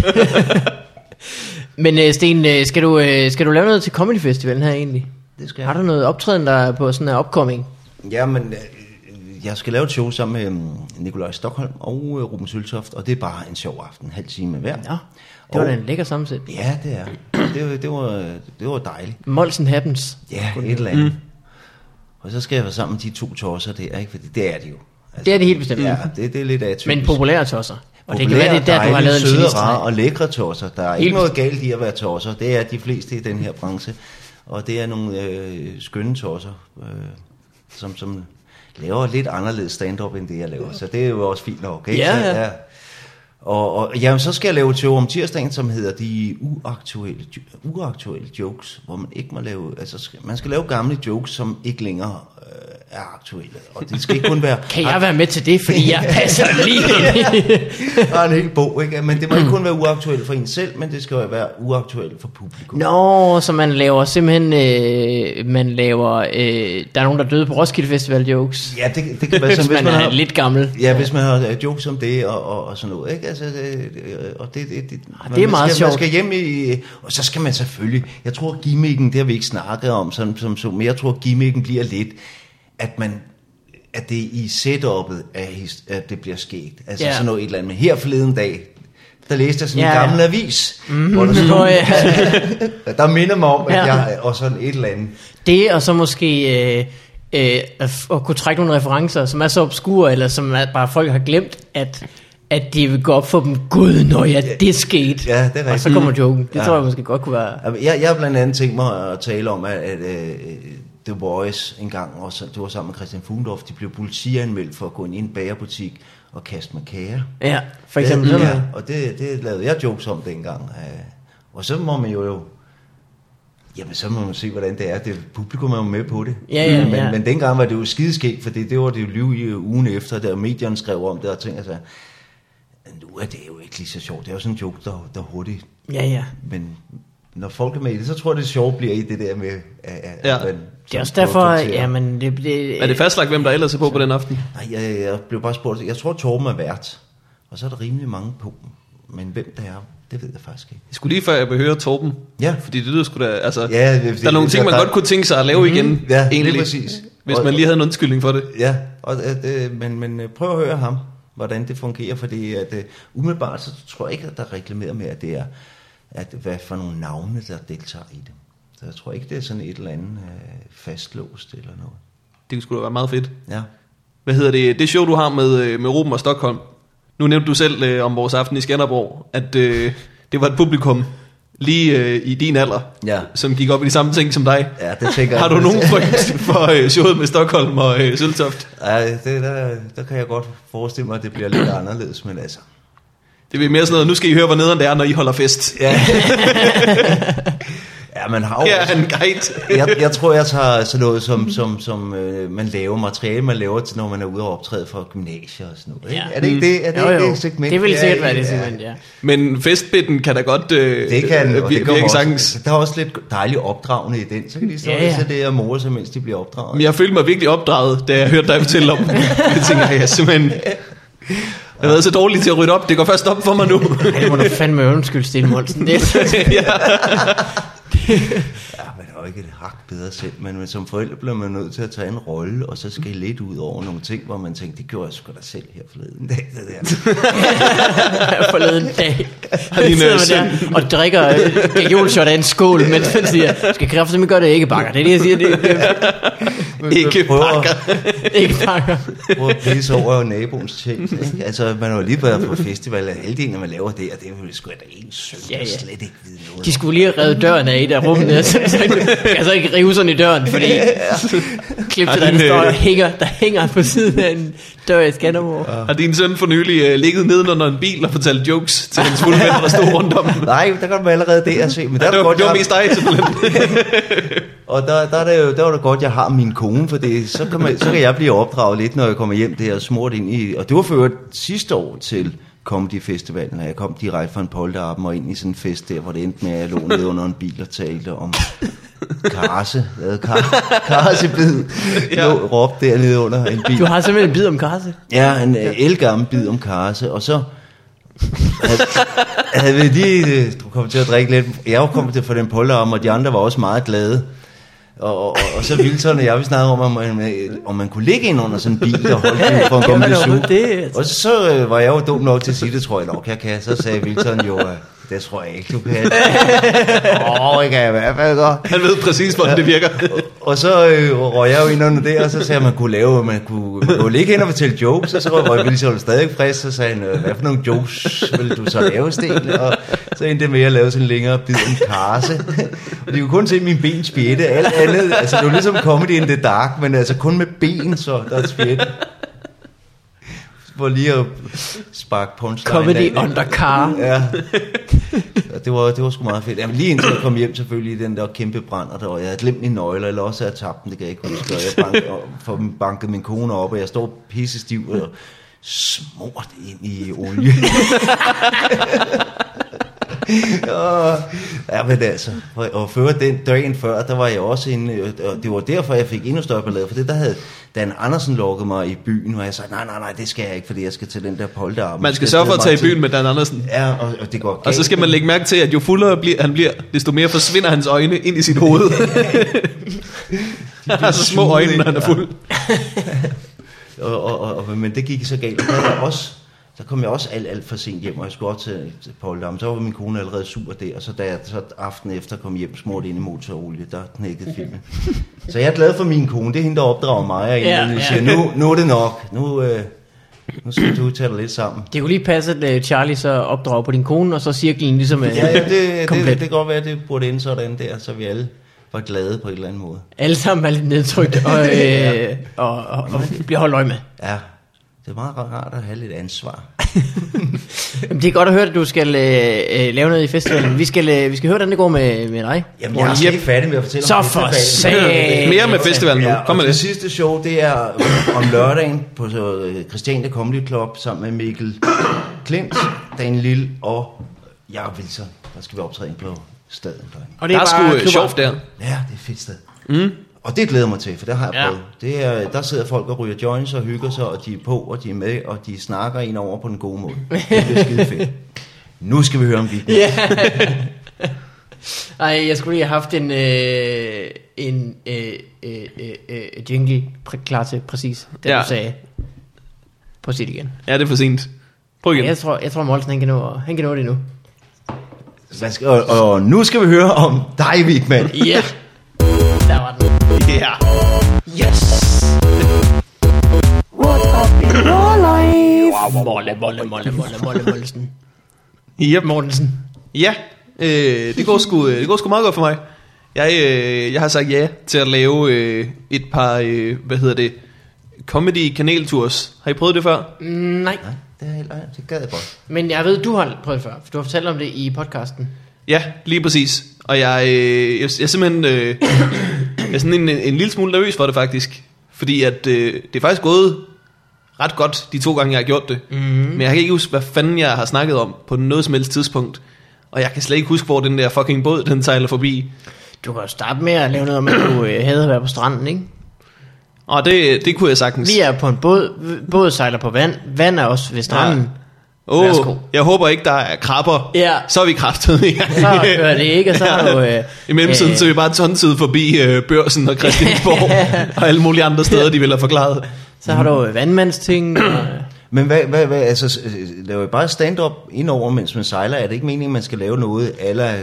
<laughs> Men øh, Sten, øh, skal du, øh, skal du lave noget til Comedy Festivalen her egentlig? det skal Har du noget optræden, der er på sådan en upcoming? Ja, men øh, jeg skal lave et show sammen med um, Nikolaj Stockholm og uh, Ruben Søltoft, og det er bare en sjov aften, en halv time hver. Ja, det var da en lækker sammensætning. Ja, det er. Det, var- det, var, det var dejligt. Molsen happens. Ja, et eller andet. Mm. Og så skal jeg være sammen med de to tosser der, ikke? Fordi det er de jo. Altså, Det er det helt bestemt. Ja, det, det er lidt atypisk. Men populære tosser. Og det kan være, det er der, du har lavet en søde, rare og lækre tosser. Der er Helt ikke noget galt i at være tosser. Det er de fleste i den her branche. Og det er nogle øh, skønne tosser, øh, som, som laver lidt anderledes stand-up, end det jeg laver. Så det er jo også fint nok. Ikke? Ja, Så, ja. Og, og jamen, så skal jeg lave et show om tirsdagen, som hedder De uaktuelle, uaktuelle Jokes, hvor man ikke må lave, altså man skal lave gamle jokes, som ikke længere øh, er aktuelle. Og det skal ikke kun være... Kan jeg være med til det, fordi jeg passer <laughs> lige Der er en hel bog, ikke? Men det må ikke kun være uaktuelt for en selv, men det skal jo være uaktuelt for publikum. Nå, så man laver simpelthen, øh, man laver, øh, der er nogen, der døde på Roskilde Festival jokes. Ja, det, det kan være sådan, <laughs> hvis man man er har... lidt gammel. Ja, hvis man har øh, jokes om det og, og, og sådan noget, ikke? Altså, det, det- og det, det, det, Ah, det er man meget skal, sjovt. Man skal hjem i, og så skal man selvfølgelig, jeg tror gimmicken, det har vi ikke snakket om, sådan, som, så, men jeg tror gimmicken bliver lidt, at man at det i setup'et at det bliver sket. Altså Ja. sådan noget et eller andet. Men her forleden dag, der læste jeg sådan Ja, en ja. gammel avis, mm-hmm. hvor der, stod, Nå, ja. <laughs> der minder mig om, at Ja. jeg, og sådan et eller andet. Det, og så måske øh, øh, at, at kunne trække nogle referencer, som er så obskure, eller som er, bare folk har glemt, at, at det vil gå op for dem. Gud, når ja, det skete. Ja, det er Og så rigtigt. kommer joken. Det Ja. tror jeg måske godt kunne være... Jeg, jeg har blandt andet tænkt mig at tale om, at, at uh, The Voice engang, også, det var sammen med Christian Fuglendorf, de blev politianmeldt for at gå ind i en bagerbutik og kaste med kager. Ja, for eksempel sådan ja, og det, det lavede jeg jokes om dengang. Uh, og så må man jo jo Jamen, så må man se, hvordan det er. Det, publikum er jo med på det. Ja, ja, men, ja. men dengang var det jo skideskægt, for det, det var det jo liv i ugen efter, der medierne skrev om det, og tænkte sig, nu er det jo ikke lige så sjovt. Det er jo sådan en joke, der, der hurtigt Ja, ja. men når folk er med i det, så tror jeg, det sjovt bliver i det der med... At Ja. man, Det er også derfor, jamen, det, det, Er det fastlagt, hvem der ellers er på på den aften? Nej, jeg, jeg blev bare spurgt. Jeg tror, Torben er vært. Og så er der rimelig mange på. Men hvem det er, det ved jeg faktisk ikke. Jeg skulle lige før, jeg høre Torben. Ja. Fordi det lyder sgu da, altså, Ja, det- det- der er nogle ting, man der- godt kunne tænke sig at lave igen. Ja, egentlig, lige præcis. Hvis Og- man lige havde en undskyldning for det. Ja, og, øh, men, men øh, prøv at høre ham, hvordan det fungerer. Fordi at, uh, umiddelbart, så tror jeg ikke, at der er reklameret med, at det er, at, hvad for nogle navne, der deltager i det. Så jeg tror ikke, det er sådan et eller andet uh, fastlåst eller noget. Det skulle da være meget fedt. Ja. Hvad hedder det? Det show, du har med, øh, med Ruben og Stockholm. Nu nævnte du selv øh, om vores aften i Skanderborg, at øh, det var et publikum lige øh, i din alder, Ja. som gik op i de samme ting som dig. Ja, det tænker jeg. Har du nogen frygt for øh, showet med Stockholm og øh, Søltoft? Ja, det, der, der kan jeg godt forestille mig, at det bliver lidt anderledes, men altså... Det er mere sådan noget, nu skal I høre, hvor nederen det er, når I holder fest. Ja, <laughs> ja man har jo... Er en guide. <laughs> jeg, jeg tror, jeg tager sådan noget, som, som, som øh, man laver, materiale, man laver til, når man er ude og optræde for gymnasier og sådan noget. Ikke? Ja. Er det ikke det? Er det Jo, ikke jo. det segment? Det vil er sikkert være det Ja. segment, ja. Men festbitten kan da godt øh, Det kan, øh, og vir- det kan virke også, sagtens. Der er også lidt dejligt opdragende i den. Så kan de stå Ja, ja, ja. ja. det og more sig, mens de bliver opdraget. Men jeg følte mig virkelig opdraget, da jeg hørte dig fortælle om <laughs> det. Jeg tænker, jeg simpelthen... Jeg har været så dårlig til at rydde op. Det går først op for mig nu. Ej, det må du fandme undskylde, Stine Molsen. <laughs> Det er, ja. Ja, man er jo ikke et hak bedre selv, men men som forældre bliver man nødt til at tage en rolle, og så skal lidt ud over nogle ting, hvor man tænker, det gjorde jeg sgu da selv her forleden dag. Det der. <laughs> forleden dag. <laughs> Har din, sidder øh, man der og drikker øh, gajolshot af en skål, mens man siger, skal kræfte simpelthen gøre det ikke bakker. Det er det, jeg siger, det, <laughs> det Ikke prøver, bakker. <laughs> ikke prøver at pisse over naboens ting. Ikke? Altså, man har lige været på festival, og halvdelen, når man laver det, og det vil sgu da en søn, Ja, ja, ja. ja. slet ikke vide noget. De skulle lige have revet døren af i der rum der, så så kan så ikke rive sådan i døren, fordi klip til der, der står, øh, der hænger, der hænger på siden af en dør i Skanderborg. Har din søn for nylig uh, ligget nedenunder en bil og fortalt jokes til hans fulde venner, der stod rundt om? Nej, der kan man allerede det at se. Men der Ja, er det, var, godt, det var mest dig, simpelthen. <laughs> Og der, der, er det jo, der var det godt, jeg har min kone, for det, så, kan man, så kan jeg blive opdraget lidt, når jeg kommer hjem der og smurt ind i... Og det var for øvrigt sidste år til Comedy Festivalen, og jeg kom direkte fra en polterappen og ind i sådan en fest der, hvor det endte med, at jeg lå nede under en bil og talte om karse, lavede kar, karsebid, Ja. lå råbte dernede under en bil. Du har simpelthen en bid om karse. Ja, en ja. elgammel bid om karse, og så havde, havde vi lige øh, du kom til at drikke lidt. Jeg var kommet til for den polterappen, og de andre var også meget glade. Og, og, og, og så Wilson og jeg, vi snakkede om, om man, om man kunne ligge ind under sådan en bil, der holdt for en overhovedet det? Og så øh, var jeg jo dum nok til at sige, det tror jeg nok, jeg kan. Så sagde Wilson jo, øh, det tror jeg ikke, du kan. <laughs> Åh, det kan jeg i hvert fald godt. Han ved præcis, hvordan det virker. Og så øh, røg jeg jo ind under det, og så sagde jeg, at man kunne lave, man kunne, man kunne ligge ind og fortælle jokes, og så røg Wilson ligesom stadig frisk, så sagde han, øh, hvad for nogle jokes vil du så lave, Sten? Og så endte det med at lave sådan en længere bid en karse. Og de kunne kun se min ben spjætte, alt andet, altså det var ligesom comedy in the dark, men altså kun med ben, så der er spjætte. For lige at sparke punchline. Comedy af. under car. Ja. Ja, det var, det var sgu meget fedt. Jamen, lige indtil jeg kom hjem selvfølgelig i den der kæmpe brand, og der, var- jeg havde glemt mine nøgler, eller også havde jeg tabt dem, det kan jeg ikke huske. Og jeg bank, og for banket min kone op, og jeg står pisse stiv og smurt ind i olie. <laughs> og, ja, men altså, og, og før den dagen før, der var jeg også inde, og det var derfor, jeg fik endnu større ballade, for det der havde Dan Andersen lukket mig i byen, og jeg sagde, nej, nej, nej, det skal jeg ikke, fordi jeg skal til den der polterarm. Man skal sørge for at tage i byen med Dan Andersen. Ja, og, og det går galt. Og så skal man lægge mærke til, at jo fuldere bliver, han bliver, desto mere forsvinder hans øjne ind i sit hoved. <laughs> <laughs> han har så små øjne, når han er fuld. <laughs> Og, og, og, og, men det gik så galt. Og der, var også, der kom jeg også alt, alt for sent hjem, og jeg skulle også til, til Paul Dam. Så var min kone allerede sur der, og så da jeg så aften efter kom hjem, smurt ind i motorolie, der knækkede filmen. <laughs> så jeg er glad for min kone. Det er hende, der opdrager mig, og Ja, ja, ja. siger, nu, nu er det nok. Nu, øh, nu skal du tage dig lidt sammen. Det kunne lige passe, at øh, Charlie så opdrager på din kone, og så cirklen ligesom øh, Ja, ja <laughs> det, komplet. det, det kan godt være, at det burde ende sådan der, så vi alle var glade på en eller anden måde. Alle sammen er lidt nedtrykt og, <laughs> øh, og, og, og bliver holdt øje med. Ja, det er meget rart at have lidt ansvar. <laughs> Jamen, det er godt at høre, at du skal øh, øh, lave noget i festivalen. Vi skal, øh, vi skal høre, hvordan det går med, med dig. Jamen, jeg er slet ikke færdig med at fortælle Så om for festivalen. satan. Mere med festivalen nu. Kom med det det. sidste show, det er om lørdagen på så, øh, Christiania Comedy Club sammen med Mikkel Klint, Dan Lille og Jacob Wilson. Der skal vi optræde ind på staden. Og Det er, der er sgu øh, sjovt der. Ja, det er et fedt sted. Mm. Og det glæder mig til, for det har jeg Ja. prøvet. Det er, der sidder folk og ryger joints og hygger sig, og de er på, og de er med, og de snakker en over på den gode måde. Det bliver skide fedt. <laughs> Nu skal vi høre om Vigman. Ja. <laughs> Ej, jeg skulle lige have haft en, øh, en øh, øh, øh, øh, jingle pr- klar til præcis det, Ja. du sagde. Prøv at sige det igen. Ja, det er for sent. Prøv igen. Jeg tror, jeg tror Molsen, han kan nå, han kan nå det nu. Og, og nu skal vi høre om dig, Vigman. Ja. Der Ja. Yes. What up in your life? Molle, molle, molle, molle, molle, Mollesen. Yep. Mortensen. Ja, øh, det, går sgu, øh, det går sgu meget godt for mig. Jeg, øh, jeg har sagt ja til at lave øh, et par, øh, hvad hedder det, comedy kanaltours. Har I prøvet det før? Mm, nej, Nej, det, er, heller- det gad jeg godt. men jeg ved, du har prøvet det før, for du har fortalt om det i podcasten. Ja, lige præcis. Og jeg, øh, jeg, jeg simpelthen øh, jeg er sådan en, en lille smule nervøs for det faktisk. Fordi at øh, det er faktisk gået ret godt de to gange, jeg har gjort det. Mm. Men jeg kan ikke huske, hvad fanden jeg har snakket om på noget som helst tidspunkt. Og jeg kan slet ikke huske, hvor den der fucking båd, den sejler forbi. Du kan jo starte med at lave noget om, at du øh, havde at være på stranden, ikke? Og det, det kunne jeg sagtens. Vi er på en båd, båd sejler på vand, vand er også ved stranden. Åh, Værsgo. jeg håber ikke, der er krabber. Ja. Så er vi kraftet i gang. <laughs> Så kører det ikke, og så har du... Øh, I mellemtiden øh, så er vi bare tonset forbi øh, børsen og <laughs> Christiansborg og alle mulige andre steder, de vil have forklaret. Så har du øh, vandmandsting. Og, <clears throat> Men hvad, hvad, hvad altså, øh, laver I bare stand-up indover, mens man sejler? Er det ikke meningen, at man skal lave noget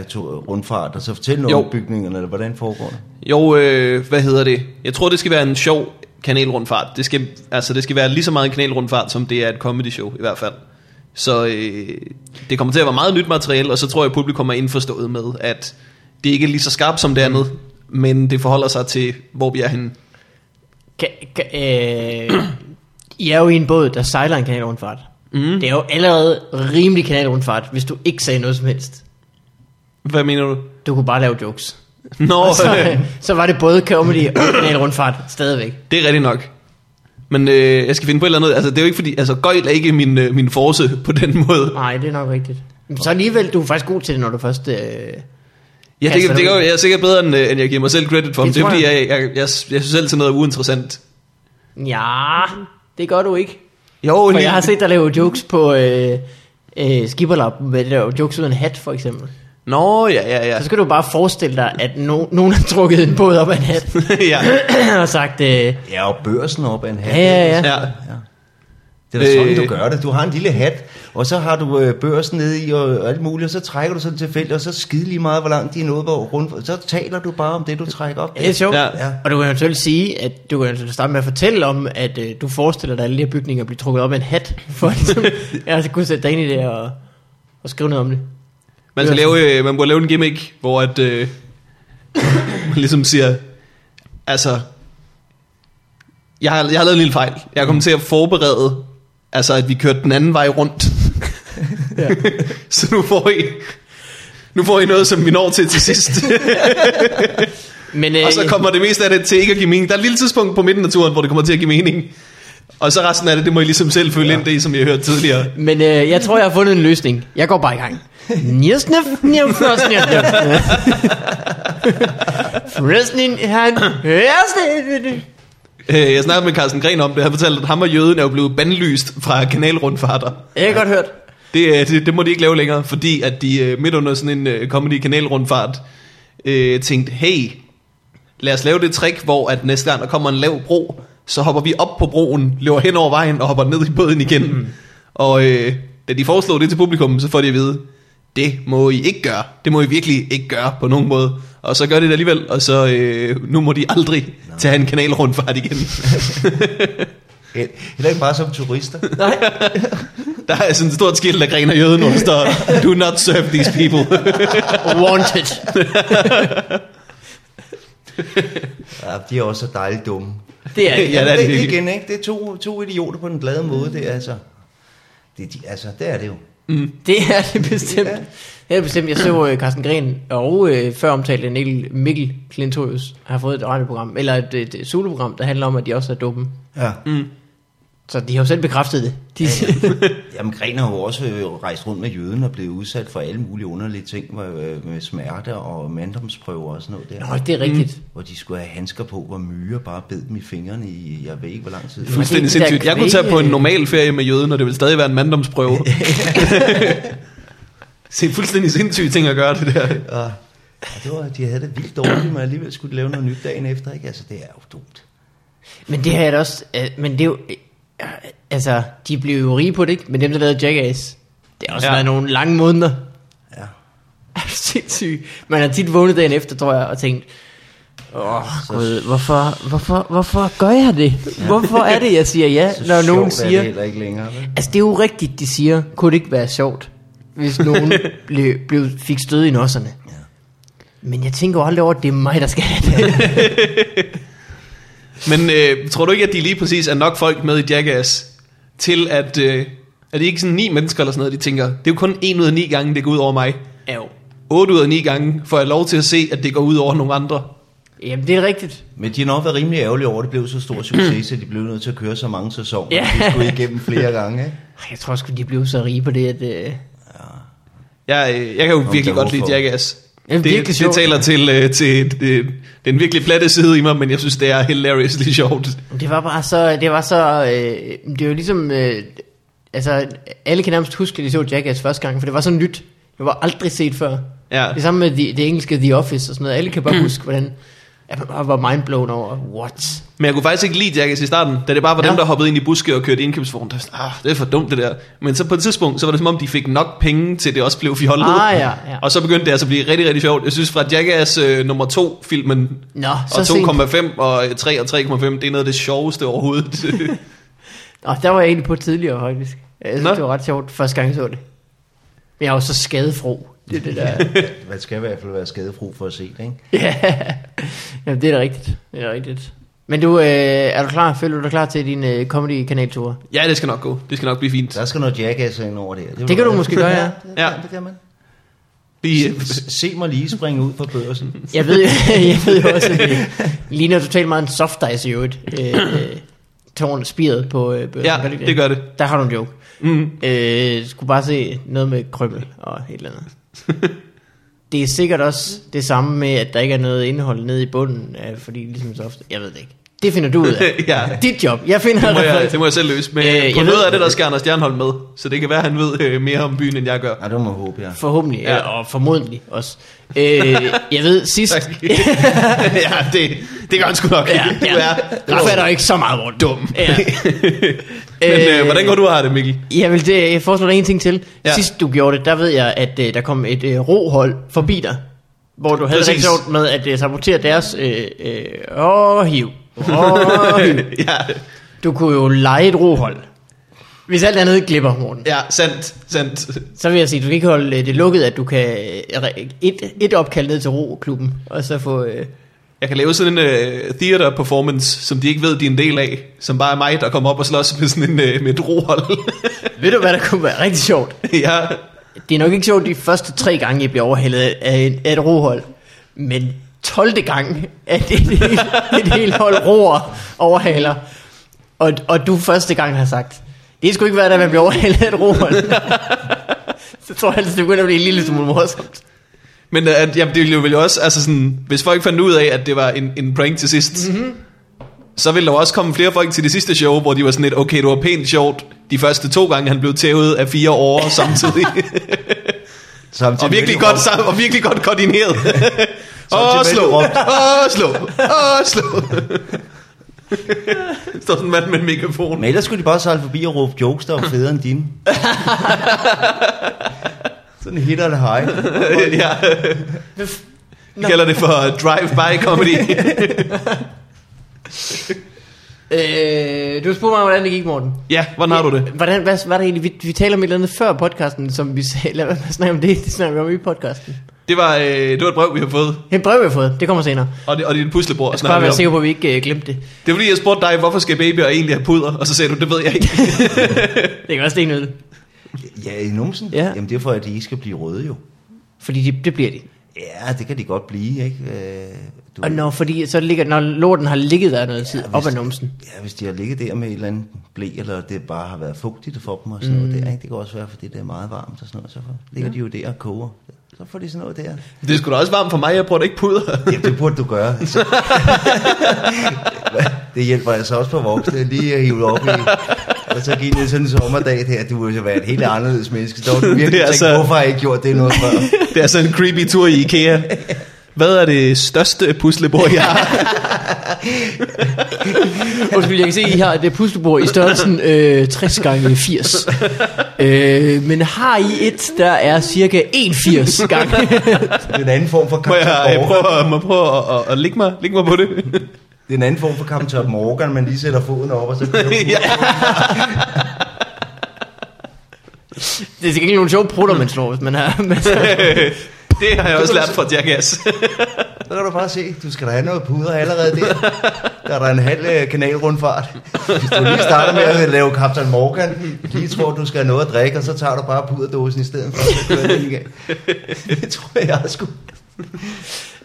to- rundfart, og så fortælle noget Jo. om bygningerne, eller hvordan foregår det? Jo, øh, hvad hedder det? Jeg tror, det skal være en sjov kanalrundfart. Det skal, altså, det skal være lige så meget en kanalrundfart, som det er et comedy show i hvert fald. Så øh, det kommer til at være meget nyt materiale, og så tror jeg, at publikum er indforstået med, at det ikke er lige så skarpt som det andet, men det forholder sig til, hvor vi er henne. kan, kan, øh, I er jo i en båd, der sejler en kanalrundfart. Mm. Det er jo allerede rimelig kanalrundfart, hvis du ikke sagde noget som helst. Hvad mener du? Du kunne bare lave jokes. Nå, <laughs> Og så, øh, så var det både comedy og kanalrundfart stadigvæk. det er rigtigt nok. Men øh, jeg skal finde på et eller andet. Altså, det er jo ikke fordi, altså, gøjl er ikke min, øh, min force på den måde. Nej, det er nok rigtigt. Men Så alligevel, du er faktisk god til det, når du først... Øh, Ja, det, det, det jeg er sikkert bedre, end, øh, end jeg giver mig selv credit for. Det Det, er fordi, jeg. jeg, jeg, jeg, synes selv til noget er uinteressant. ja, det gør du ikke. Jo, For jeg har set dig lave jokes på øh, øh, Skipperlap, med det der jokes ud af en hat, for eksempel. Nå, ja, ja, ja. Så skal du bare forestille dig, at no, nogen har trukket en båd op af en hat <laughs> ja. <clears throat> og sagt, øh, Ja, og børsen op af en hat. Ja, ja, ja. ja. Det er da sådan, Øh. du gør det. Du har en lille hat, og så har du øh, børsen nede i og, og alt muligt, og så trækker du sådan tilfældigt, og så skide lige meget, hvor langt de er nået hvor rundt. Så taler du bare om det, du trækker op. det er sjovt. Ja. Ja. Og du kan eventuelt sige, at du kan eventuelt starte med at fortælle om, at øh, du forestiller dig, at alle de her bygninger bliver trukket op af en hat, for at ligesom, <laughs> jeg så kunne sætte dig ind i det og, og skrive noget om det. Man, skal lave, øh, man må lave en gimmick, hvor at, øh, <coughs> man ligesom siger, altså, jeg har, jeg har lavet en lille fejl. Jeg er kommet til at forberede, altså at vi kørte den anden vej rundt. <laughs> Ja. <laughs> Så nu får I, nu får I noget, som vi når til til sidst. <laughs> Men, øh, og så kommer det meste af det til ikke at give mening. Der er et lille tidspunkt på midten af turen, hvor det kommer til at give mening. Og så resten af det, det må I ligesom selv følge ja. ind det, som I har hørt tidligere. Men øh, jeg tror, jeg har fundet en løsning. Jeg går bare i gang. Njøsnef, njøsnef, njøsnef. Frøsning, han. Øh, Jeg snakkede med Carsten Gren om det. Han fortalte, at ham og jøden er jo blevet bandlyst fra kanalrundfarter. Jeg har godt hørt. Det, øh, det, det må de ikke lave længere, fordi at de øh, midt under sådan en comedy kanalrundfart øh, tænkte, hey, lad os lave det trick, hvor at næste gang der kommer en lav bro, så hopper vi op på broen, løber hen over vejen og hopper ned i båden igen. <laughs> Mm. Og øh, da de foreslog det til publikum, så får de at vide, det må I ikke gøre. Det må I virkelig ikke gøre på nogen måde. Og så gør de det alligevel, og så øh, nu må de aldrig no. tage en kanalrundfart igen. <laughs> Heller ikke bare som turister. <laughs> Nej, Der er sådan et stort skilt, der griner jøden, hvor der står, do not serve these people. wanted. Ja, de er også så dejligt dumme. Det er Ja, det er det det, igen, ikke? Det er to, to idioter på den glade måde, det er altså... Det, de, altså, det er det jo. Det er det bestemt. Ja. Det er bestemt. Jeg så uh, Carsten Gren og uh, før omtalte Mikkel, Mikkel Klintorius har fået et radioprogram, eller et, et, et soloprogram, der handler om, at de også er dumme. Ja. Så de har jo selv bekræftet det. De, <laughs> Jamen, Gren har jo også øh, rejst rundt med jøden og blevet udsat for alle mulige underlige ting med, øh, med smerte og manddomsprøver og sådan noget der. Nå, det er rigtigt. Hvor de skulle have handsker på, hvor myrer bare bed dem i fingrene i, jeg ved ikke, hvor lang tid. Fuldstændig sindssygt. Jeg kunne tage på en kvæg- normal ferie med jøden, og det vil stadig være en manddomsprøve. <laughs> det er en fuldstændig sindssyg ting at gøre det der. Og, og det var, de havde det vildt dårligt, men alligevel skulle de lave noget nyt dagen efter, ikke? Altså, det er jo dumt. Men det har jeg da også... Øh, men det er jo... Altså, de blev jo rige på det, ikke? Men dem, der lavede Jackass, det har også Ja. ja. været nogle lange måneder. Ja. <laughs> Er du sindssyg? Man har tit vågnet dagen efter, tror jeg, og tænkt, åh, gud, hvorfor, hvorfor, hvorfor gør jeg det? Hvorfor er det, jeg siger ja, Så når nogen sjovt er siger... det heller ikke længere, vel? Altså, det er jo rigtigt, de siger, kunne det ikke være sjovt, hvis nogen <laughs> blev, blev, fik stød i nosserne? Ja. Men jeg tænker jo aldrig over, at det er mig, der skal have det. <laughs> Men øh, tror du ikke, at de lige præcis er nok folk med i Jackass, til at... Øh, er det ikke sådan ni mennesker eller sådan noget, de tænker, det er jo kun en ud af ni gange, det går ud over mig. Ja, jo. 8 ud af 9 gange får jeg lov til at se, at det går ud over nogle andre. Jamen, det er rigtigt. Men de har nok været rimelig ærgerlige over, at det blev så stor succes, så de blev nødt til at køre så mange sæsoner. Ja. Ja. De skulle igennem flere gange, ikke? Jeg tror sgu, de blev så rige på det, at... Øh, Jeg, øh, jeg kan jo Om virkelig godt lide. Jackass. Det er virkelig det, sjovt. det taler til, øh, til det, den virkelig platte side i mig, men jeg synes, det er hilariously sjovt. Det var bare så, det var så, øh, det var ligesom, øh, altså alle kan nærmest huske, at de så Jackass første gang, for det var så nyt. Det var aldrig set før. Ja. Det samme med de, det engelske The Office og sådan noget. Alle kan bare huske, hvordan, man bare var mindblown over, what? Men jeg kunne faktisk ikke lide Jackass i starten, da det bare var Ja. dem, der hoppede ind i buske og kørte indkøbsvogn. Der sådan, ah, det er for dumt det der. Men så på et tidspunkt, så var det som om, de fik nok penge til, det også blev fjollet. Ah, ja, ja. Og så begyndte det altså at blive rigtig, rigtig sjovt. Jeg synes fra Jackass øh, nummer 2 filmen, Nå, og så sent. 2,5 og 3 og 3,5, det er noget af det sjoveste overhovedet. <laughs> Nå, der var jeg egentlig på tidligere, faktisk. Jeg synes, Nå. det var ret sjovt, første gang jeg så det. Men jeg var så skadefro. Det er det der. <laughs> Man skal i hvert fald være skadefro for at se det, ikke? ja, Jamen, det er da rigtigt. Det er da rigtigt. Men du, øh, er du klar? Føler du dig klar til din øh, comedy-kanaltur? ja, det skal nok gå. Det skal nok blive fint. Der skal noget jackass ind over det. Det kan du måske gøre, ja. det, Ja. det kan man. Se, se mig lige springe ud på børsen. Jeg ved, <laughs> jeg ved jo også, at det ligner totalt meget en soft ice i øvrigt. Øh, øh, tårn spiret på øh, børsen. ja, Gør ikke det gør det. Der har du en joke. Mm. Øh, skulle bare se noget med krømmel og et eller andet. <laughs> det er sikkert også det samme med, at der ikke er noget indhold nede i bunden, fordi ligesom så ofte, jeg ved det ikke. Det finder du ud af. <laughs> Ja. Dit job. Jeg finder Det må, jeg, det må jeg selv løse. Men Øh, øh, jeg på noget ved- af det, der skal Anders Stjernholm med. Så det kan være, at han ved øh, mere om byen, end jeg gør. Ja, det må jeg håbe, ja. Forhåbentlig, Ja. ja. og formodentlig også. Øh, jeg ved sidst... <laughs> Ja, det, det gør han sgu nok. ja, Du ja. er Du fatter ikke så meget rundt. dum. Ja. <laughs> Men øh, hvordan går du har det, Mikkel? Jeg vil det, jeg foreslår dig en ting til. Ja. Ja. Sidst du gjorde det, der ved jeg, at øh, der kom et øh, rohold forbi dig. Hvor du havde det Præcis. rigtig sjovt med at øh, sabotere deres øh, øh, åh, hiv. Hiv. <laughs> ja, Du kunne jo lege et rohold. Hvis alt andet glipper, Morten. ja, sandt, sandt. Så vil jeg sige, du kan ikke holde øh, det lukket, at du kan øh, et, et opkald ned til roklubben, og så få... Øh, Jeg kan lave sådan en uh, theater performance, som de ikke ved, de er en del af. Som bare er mig, der kommer op og slås med sådan en, uh, med et rohold. <laughs> ved du, hvad der kunne være rigtig sjovt? <laughs> ja, Det er nok ikke sjovt de første tre gange, I bliver overhældet af et, af et rohold. Men 12. gang, at et, et, et helt hold roer overhaler. Og, og du første gang har sagt, det skulle ikke være, at man bliver overhældet af et rohold. så tror jeg, at det begynder at blive en lille smule morsomt. men uh, at, jamen, det ville jo vel også, altså sådan, hvis folk fandt ud af, at det var en, en prank til sidst, Mhm. mm-hmm. så ville der også komme flere folk til det sidste show, hvor de var sådan lidt, okay, det var pænt sjovt, de første to gange, han blev tævet af fire år samtidig. <laughs> Samtidig og, virkelig godt, råbte- sam- og virkelig godt koordineret. <laughs> <laughs> Slå! Åh, slå! <laughs> Står sådan en mand med en megafon. Men ellers skulle de bare sejle forbi og råbe jokes, der var federe end dine. Sådan hit eller high. ja. Vi kalder det for drive-by comedy. Øh, du spurgte mig, hvordan det gik, Morten. ja, hvordan har du det? Hvordan, hvad var det egentlig? Vi, vi taler om et eller andet før podcasten, som vi sagde, lad at snakke om det, det snakker vi om i podcasten. Det var, øh, det var et brev, vi har fået, Et brev, vi har fået, det kommer senere. og det, og det er en puslebord. Jeg skal bare være sikker på, at vi ikke uh, glemte det. Det er fordi, jeg spurgte dig, hvorfor skal babyer egentlig have puder? Og så sagde du, det ved jeg ikke. <laughs> Det kan også det noget. Ja, i numsen? Ja. Jamen det er for, at de ikke skal blive røde jo. Fordi det, det bliver de. Ja, det kan de godt blive, ikke? Øh, Du, Og når, fordi så ligger, når lorten har ligget der noget tid, Ja, op hvis- ad numsen. Ja, hvis de har ligget der med et eller andet blæ, eller det bare har været fugtigt for dem og sådan mm. noget der, ikke? Det kan også være, fordi det er meget varmt og sådan noget, så ligger ja. de jo der og koger. Så får de sådan noget der. det er sgu da også varmt for mig, jeg bruger ikke puder. <laughs> Ja, det burde du gøre. <laughs> Så. det hjælper altså også på voksne, lige at hive op i, og så give det sådan en sommerdag der, du vil jo være et helt anderledes menneske. Så du <laughs> virkelig er tænkt, altså- hvorfor har jeg ikke gjort det noget før? <laughs> Det er sådan en creepy tur i Ikea. Hvad er det største puslebord, jeg har? <laughs> Undskyld, jeg kan se, at I har det puslebord i størrelsen øh, 60 gange 80. Øh, men har I et, der er cirka 81 gange? Det er en anden form for Må jeg, jeg prøve, at, må prøve at, at, at lægge, mig, lægge mig på det? Det er en anden form for Captain Morgan, man lige sætter foden op, og så kører <laughs> ja. det er sikkert ikke nogle sjove prutter, man slår, hvis man har... Men, <laughs> Det har jeg også lært fra Jackass. Så kan du bare se, du skal da have noget puder allerede der. Der er der en halv øh, kanalrundfart. Hvis du lige starter med at lave Captain Morgan, lige tror, du skal have noget at drikke, og så tager du bare puderdåsen i stedet for, at køre den igen. Det tror jeg sgu.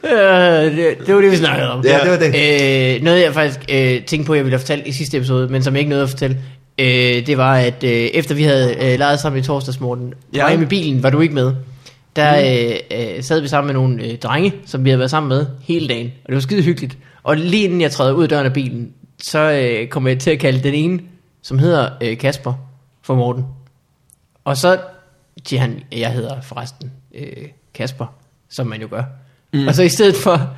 Øh, det, det var det, vi snakkede om. Ja, det var det. Øh, noget, jeg faktisk øh, tænkte på, jeg ville have fortalt i sidste episode, men som jeg ikke nåede at fortælle, øh, det var, at øh, efter vi havde øh, lejet sammen i torsdagsmorgen, Ja. ja. med bilen, var du ikke med. Der øh, øh, sad vi sammen med nogle øh, drenge, som vi havde været sammen med hele dagen. Og det var skide hyggeligt. Og lige inden jeg træder ud af døren af bilen, så øh, kommer jeg til at kalde den ene, som hedder øh, Kasper, for Morten. Og så siger han, jeg hedder forresten øh, Kasper, som man jo gør. Mm. Og så i stedet for,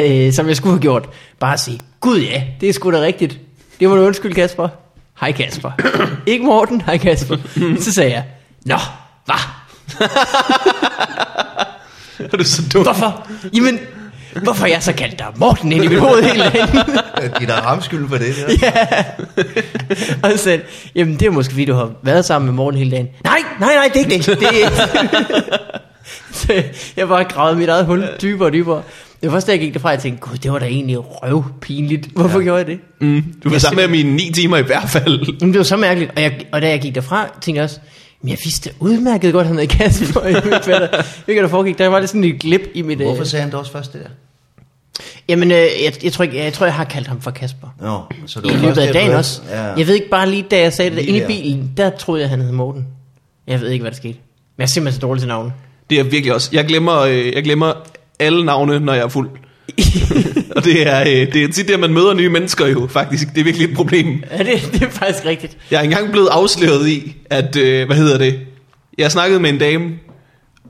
øh, som jeg skulle have gjort, bare at sige, gud ja, det er sgu da rigtigt. Det må du undskylde, Kasper. Hej Kasper. <coughs> Ikke Morten, hej Kasper. Så sagde jeg, nå, hvad? <laughs> Er du så dum? Hvorfor? Jamen, hvorfor jeg så kaldt dig Morten ind i mit hoved hele dagen? De der har skylden for det. Der. <laughs> ja. Og så sagde jamen det er måske fordi, du har været sammen med Morten hele dagen. Nej, nej, nej, det er ikke det. det er... <laughs> så <laughs> jeg bare gravet mit eget hul dybere og dybere. Det var først, da jeg gik derfra, jeg tænkte, gud, det var da egentlig røvpinligt. Hvorfor ja. gjorde jeg det? Mm, du var sammen med i ni timer i hvert fald. Men det var så mærkeligt. Og, jeg, og da jeg gik derfra, tænkte jeg også, men jeg vidste udmærket godt, at han havde Kasper. Jeg ved ikke, hvad der, hvad der foregik. Der var lidt sådan et glip i mit... Hvorfor Øh, sagde han det også først det der? jamen, øh, jeg, jeg, tror ikke, jeg tror, jeg har kaldt ham for Kasper. Nå, så I det var løbet af dagen også. Ja. Jeg ved ikke bare lige, da jeg sagde det der, Lige inde i bilen, der troede jeg, han hed Morten. Jeg ved ikke, hvad der skete. Men jeg er simpelthen så dårlig til navne. Det er virkelig også. Jeg glemmer, øh, jeg glemmer alle navne, når jeg er fuld. <laughs> Og det er, øh, det er tit det, at man møder nye mennesker jo, faktisk. Det er virkelig et problem. Ja, det, det er faktisk rigtigt. Jeg er engang blevet afsløret i, at, øh, hvad hedder det? Jeg snakkede med en dame,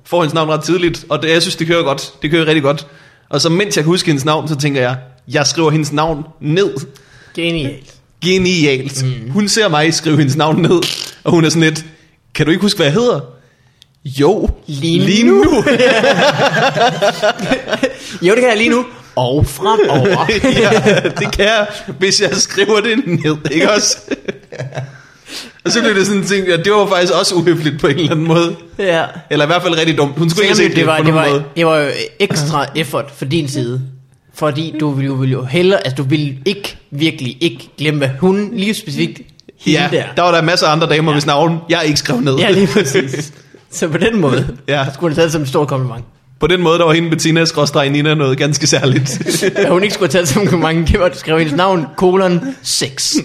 får hendes navn ret tidligt, og det, jeg synes, det kører godt. Det kører rigtig godt. Og så mens jeg kan huske hendes navn, så tænker jeg, jeg skriver hendes navn ned. Genialt. Genialt. Mm. Hun ser mig skrive hendes navn ned, og hun er sådan lidt, kan du ikke huske, hvad jeg hedder? Jo, Lige lige nu. nu. <laughs> Jo, det kan jeg lige nu. Og fremover. <laughs> ja, det kan jeg, hvis jeg skriver det ned, ikke også? <laughs> og så blev det sådan en ting, at det var faktisk også uhøfligt på en eller anden måde. ja. Eller i hvert fald rigtig dumt. Hun skulle ikke set det, var, på det, var, måde. det var jo ekstra effort for din side. Fordi du ville jo, ville jo hellere, altså du ville ikke, virkelig ikke glemme, hvad hun lige specifikt Ja, der. der var der masser af andre damer, ja. hvis navn jeg ikke skrev ned. Ja, lige præcis. Så på den måde, Ja. ja. skulle det taget som en stor kompliment. På den måde, der var hende Bettina skråstreg Nina noget ganske særligt. At hun ikke skulle have taget som en kompliment, det var, at du skrev hendes navn, kolon 6.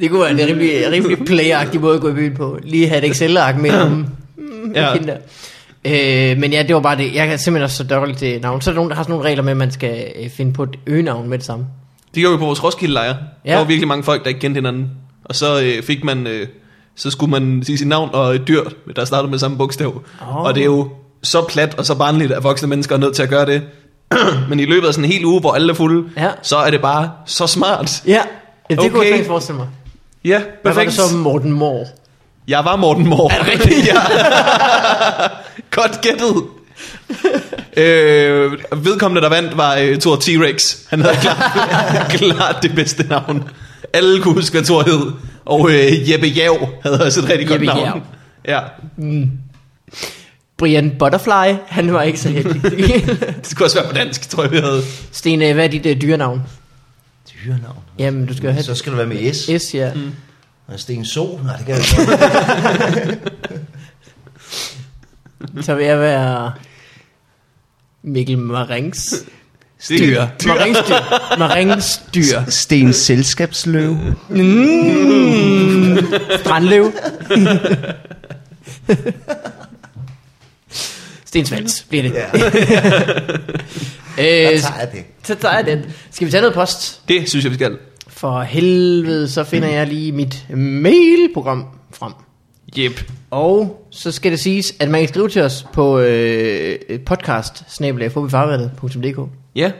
det kunne være en rimelig, rimelig playagtig måde at gå i byen på. Lige have et Excel-ark med om Ja. ja. hende der. Øh, men ja, det var bare det. Jeg er simpelthen også så dårlig til navn. Så er der nogen, der har sådan nogle regler med, at man skal øh, finde på et øgenavn med det samme. Det gjorde vi på vores Roskilde-lejr. Ja. Ja. Der var virkelig mange folk, der ikke kendte hinanden. Og så øh, fik man... Øh, så skulle man sige sit navn og et dyr, der startede med samme bogstav. Åh. Og det er jo så plat og så barnligt, at voksne mennesker er nødt til at gøre det. <clears throat> Men i løbet af sådan en hel uge, hvor alle er fulde, Ja. så er det bare så smart. Ja, det okay. kunne jeg faktisk forestille mig. Ja, Hvad var det perfekt. så Morten Moore? Jeg var Morten Moore. Er det rigtigt? <laughs> ja. Godt gættet. Øh, vedkommende, der vandt, var øh, Thor T-Rex. Han havde klart, <laughs> klart det bedste navn. Alle kunne huske, hvad Thor hed. Og øh, Jeppe Jav havde også et rigtig Jeppe godt Jav. navn. Ja, Brian Butterfly, han var ikke så heldig. <laughs> det skulle også være på dansk, tror jeg, vi havde. Sten, øh, hvad er dit uh, dyrenavn? Dyrenavn. Jamen, du skal jo have Så skal det være med S. S, ja. Mm. Og Sten Sol? Nej, det kan jeg ikke. <laughs> Så vil jeg være Mikkel Marings <laughs> Dyr. dyr. Marings dyr. Marings dyr. Sten Selskabsløv. Mm. Strandløv. Stensvals bliver det. Ja, <laughs> Øh, der tager jeg det. så tager jeg den. Skal vi tage noget post? Det synes jeg, vi skal. For helvede, så finder jeg lige mit mailprogram frem. Jep. Og så skal det siges, at man kan skrive til os på øh, podcast Ja.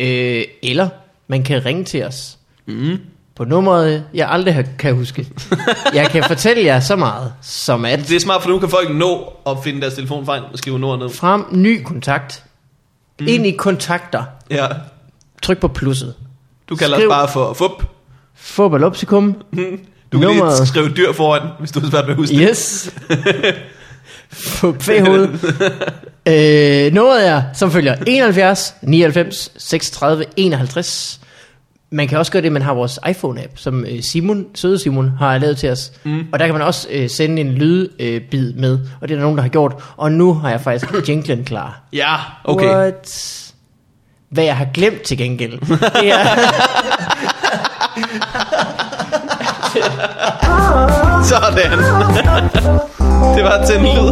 øh, eller man kan ringe til os Mm. på nummeret, jeg aldrig har- kan huske. <laughs> jeg kan fortælle jer så meget, som at Det er smart, for nu kan folk nå at finde deres telefon og skrive nummeret ned. frem ny kontakt, mm. ind i kontakter, Ja. tryk på plusset, Du kalder Skriv. os bare for fup. fodboldopsikum, Du kan Nummeret. lige skrive dyr foran, hvis du har svært ved at huske yes, på kvæghoved. øh, nummeret er, som følger, 71 99 36 51. Man kan også gøre det, man har vores iPhone-app, som øh, Simon, søde Simon, har lavet til os. Mm. Og der kan man også øh, sende en lydbid øh, med, og det er der nogen, der har gjort. Og nu har jeg faktisk <coughs> jinglen klar. Ja, okay. What? Hvad jeg har glemt til gengæld, det er, <laughs> <laughs> Sådan. det var til en lyd.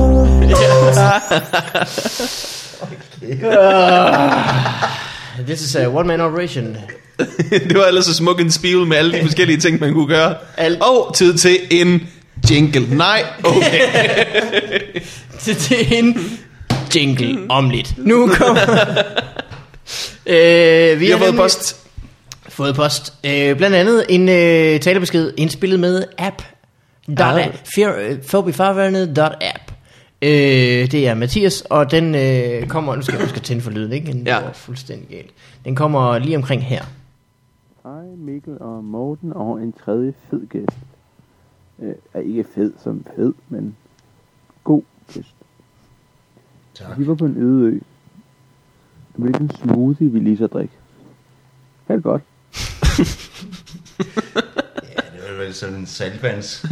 <laughs> this is a one-man operation. <laughs> det var ellers så smuk en spil med alle de forskellige ting, man kunne gøre. Alt. Og tid til en jingle. Nej, okay. til, til en jingle om lidt. Nu kommer... øh, Vi har fået post. Fået post. Øh, blandt andet en øh, talebesked indspillet med app. Ah. Fobifarvandet.app øh, Det er Mathias, og den øh, kommer... Nu skal jeg huske at tænde for lyden, ikke? Den Ja. ja. fuldstændig galt. Den kommer lige omkring her. Hej Mikkel og Morten og en tredje fed gæst. Øh, er ikke fed som fed, men god gæst. Tak. Vi var på en øde ø. Hvilken smoothie vi lige så drikke? Ha' det godt. Ja, det var vel sådan en saltvands.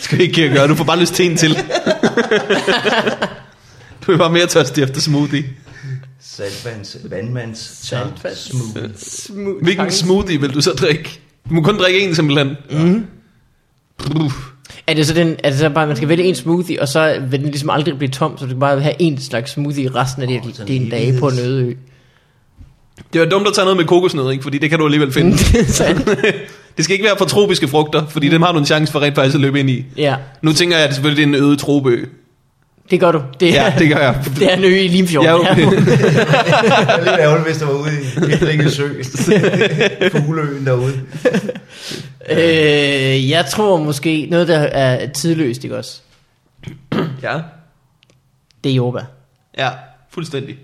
Skal vi ikke gøre, du får bare lyst til en til. du er bare mere tørstig efter smoothie. Saltvands, vandmands, Saltvands. smoothie. Smooth. Hvilken smoothie vil du så drikke? Du må kun drikke en simpelthen. Mm. Er det så den, er det så bare, at man skal vælge en smoothie, og så vil den ligesom aldrig blive tom, så du kan bare have en slags smoothie resten af det, sådan det en dag på en øde ø. Det var dumt at tage noget med kokosnød, ikke? fordi det kan du alligevel finde. <laughs> Det er <laughs> skal ikke være for tropiske frugter, fordi dem har du en chance for rent faktisk at løbe ind i. ja, Nu tænker jeg, at det selvfølgelig er en øde tropeø. Det gør du. Det er, Ja, det gør jeg. <laughs> det er en ø i Limfjorden. <laughs> Jeg, Ja, Det er lidt ærgerligt, hvis der var ude i Hildringe Sø. <laughs> Fugleøen derude. øh, jeg tror måske, noget der er tidløst, ikke også? ja, Det er jordbær. ja, fuldstændig.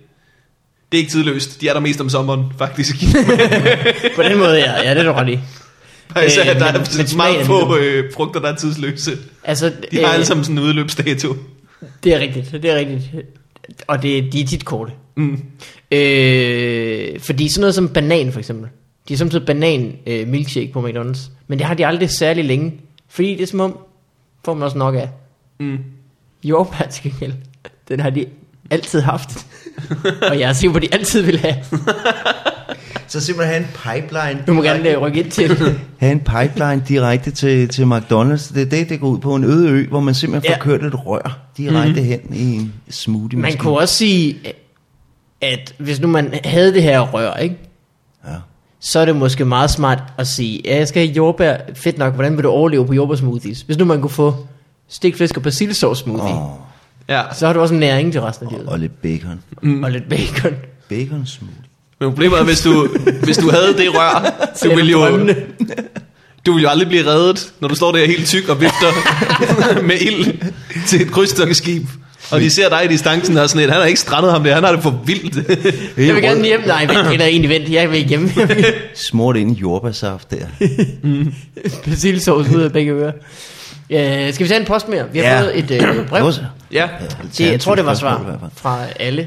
Det er ikke tidløst. De er der mest om sommeren, faktisk. På den måde, ja. Ja, det er du ret i. Faktisk, Øh, øh, der men- er men meget få øh, frugter, der er tidsløse. Altså, De har alle sammen sådan en udløbsdato. Det er rigtigt, det er rigtigt. Og det, de er tit korte. Mm. Øh, fordi sådan noget som banan for eksempel. De er samtidig banan øh, milkshake på McDonald's. Men det har de aldrig særlig længe. Fordi det er som om, får man også nok af. Mm. Jordbær til gengæld, den har de altid haft. <laughs> og jeg er sikker på, at de altid vil have. <laughs> Så simpelthen have en pipeline. Du må gerne øh, rykke ind til. <laughs> have en pipeline direkte til, til McDonald's. Det er det, det går ud på en øde ø, hvor man simpelthen får Ja. kørt et rør direkte mm. hen i en smoothie Man kunne også sige, at hvis nu man havde det her rør, ikke? Ja. så er det måske meget smart at sige, ja, jeg skal have jordbær, fedt nok, hvordan vil du overleve på jordbærsmoothies? Hvis nu man kunne få stegt flæsk og persillesauce smoothie, oh. Ja, så har du også en næring til resten af livet. og lidt bacon. Mm. Og lidt bacon. Bacon smoothie. men problemet er, hvis du, hvis du havde det rør, <laughs> du er ville jo, drømmende. du ville jo aldrig blive reddet, når du står der helt tyk og vifter <laughs> med ild til et krydstokskib. Og de ser dig i distancen og sådan et, han har ikke strandet ham der, han har det for vildt. <laughs> Jeg vil gerne hjem. Nej, vent, det er egentlig vent. Jeg vil ikke hjem. Smurt ind i jordbærsaft der. persillesauce ud af begge ører. Ja, skal vi tage en post mere? Vi har Ja. fået et øh, brev. ja, Det, jeg tror, det var svar fra alle.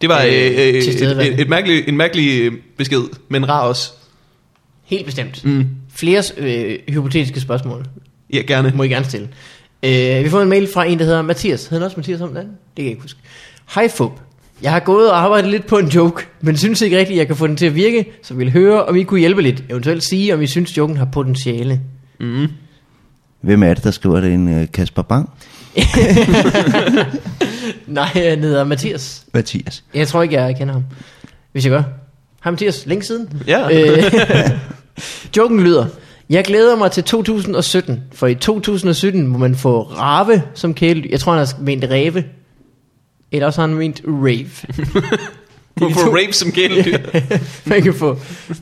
det var øh, Øh, øh, et, et, et mærkelig, en mærkelig øh, besked, men rar også. Helt bestemt. Mm. Flere øh, hypotetiske spørgsmål Ja, gerne. må I gerne stille. Øh, vi får en mail fra en, der hedder Mathias. Hedder han også Mathias om den? Det kan jeg ikke huske. Hej Fub. Jeg har gået og arbejdet lidt på en joke, men synes ikke rigtigt, at jeg kan få den til at virke, så vil høre, om I kunne hjælpe lidt. Eventuelt sige, om I synes, joken har potentiale. Mm. Hvem er det, der skriver det? En uh, Kasper Bang? <laughs> Nej, han hedder Mathias. Mathias. Jeg tror ikke, jeg kender ham. Hvis jeg gør. Hej Mathias, længe siden. Ja. Øh, <laughs> joken lyder, jeg glæder mig til 2017, for i 2017 må man få rave som kæledyr. Jeg tror, han har ment ræve. Eller også har han ment rave. <laughs> <laughs> Du de får to. rape som kæledyr. <laughs> man kan få,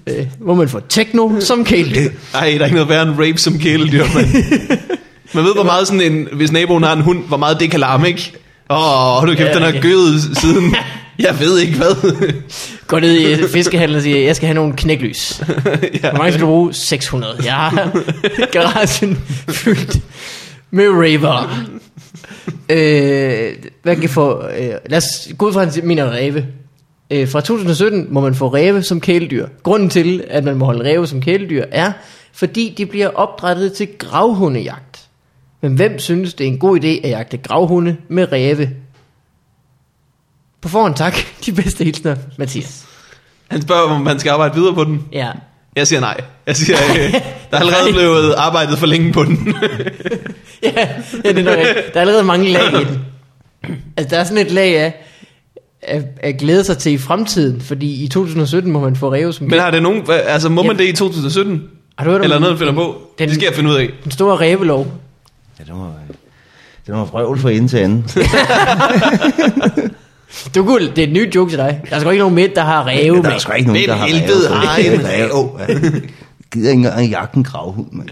øh, må man få techno som kæledyr. Ej, der er ikke noget værre end rape som kæledyr, man. <laughs> Man ved, hvor meget sådan en, hvis naboen har en hund, hvor meget det kan larme, ikke? Åh, oh, du kæft, Ja, den har okay. gødet siden, jeg ved ikke hvad. Går ned i fiskehandlen og siger, jeg skal have nogle knæklys. ja. Hvor mange skal du bruge? 600. Jeg har garagen fyldt med raver. Øh, hvad kan få... Øh, lad os gå ud fra, at han mener ræve. Øh, fra 2017 må man få ræve som kæledyr. Grunden til, at man må holde ræve som kæledyr, er, fordi de bliver opdrettet til gravhundejagt. Men hvem synes, det er en god idé at jagte gravhunde med ræve? På forhånd tak. <laughs> De bedste hilsner, Mathias. Han spørger, om man skal arbejde videre på den. Ja, Jeg siger nej. Jeg siger, øh, der er allerede <laughs> blevet arbejdet for længe på den. <laughs> ja, ja det er rigtigt. der er allerede mange lag i den. <clears throat> Altså, der er sådan et lag af, at, at glæde sig til i fremtiden, fordi i 2017 må man få ræve som Men har det nogen, altså må man Ja. det i 2017? Har du hørt Eller den- noget, finder på? den- Det skal jeg finde ud af. den store rævelov? Ja, det var, det var vrøvl fra ende til anden. <laughs> <laughs> Du kunne, det er en ny joke til dig. Der er sgu ikke nogen midt, der har ræve Der med. er sgu ikke nogen, Hvem der har helvede ræve. har en <laughs> ræve? Gider ikke engang jagte en gravhund, mand.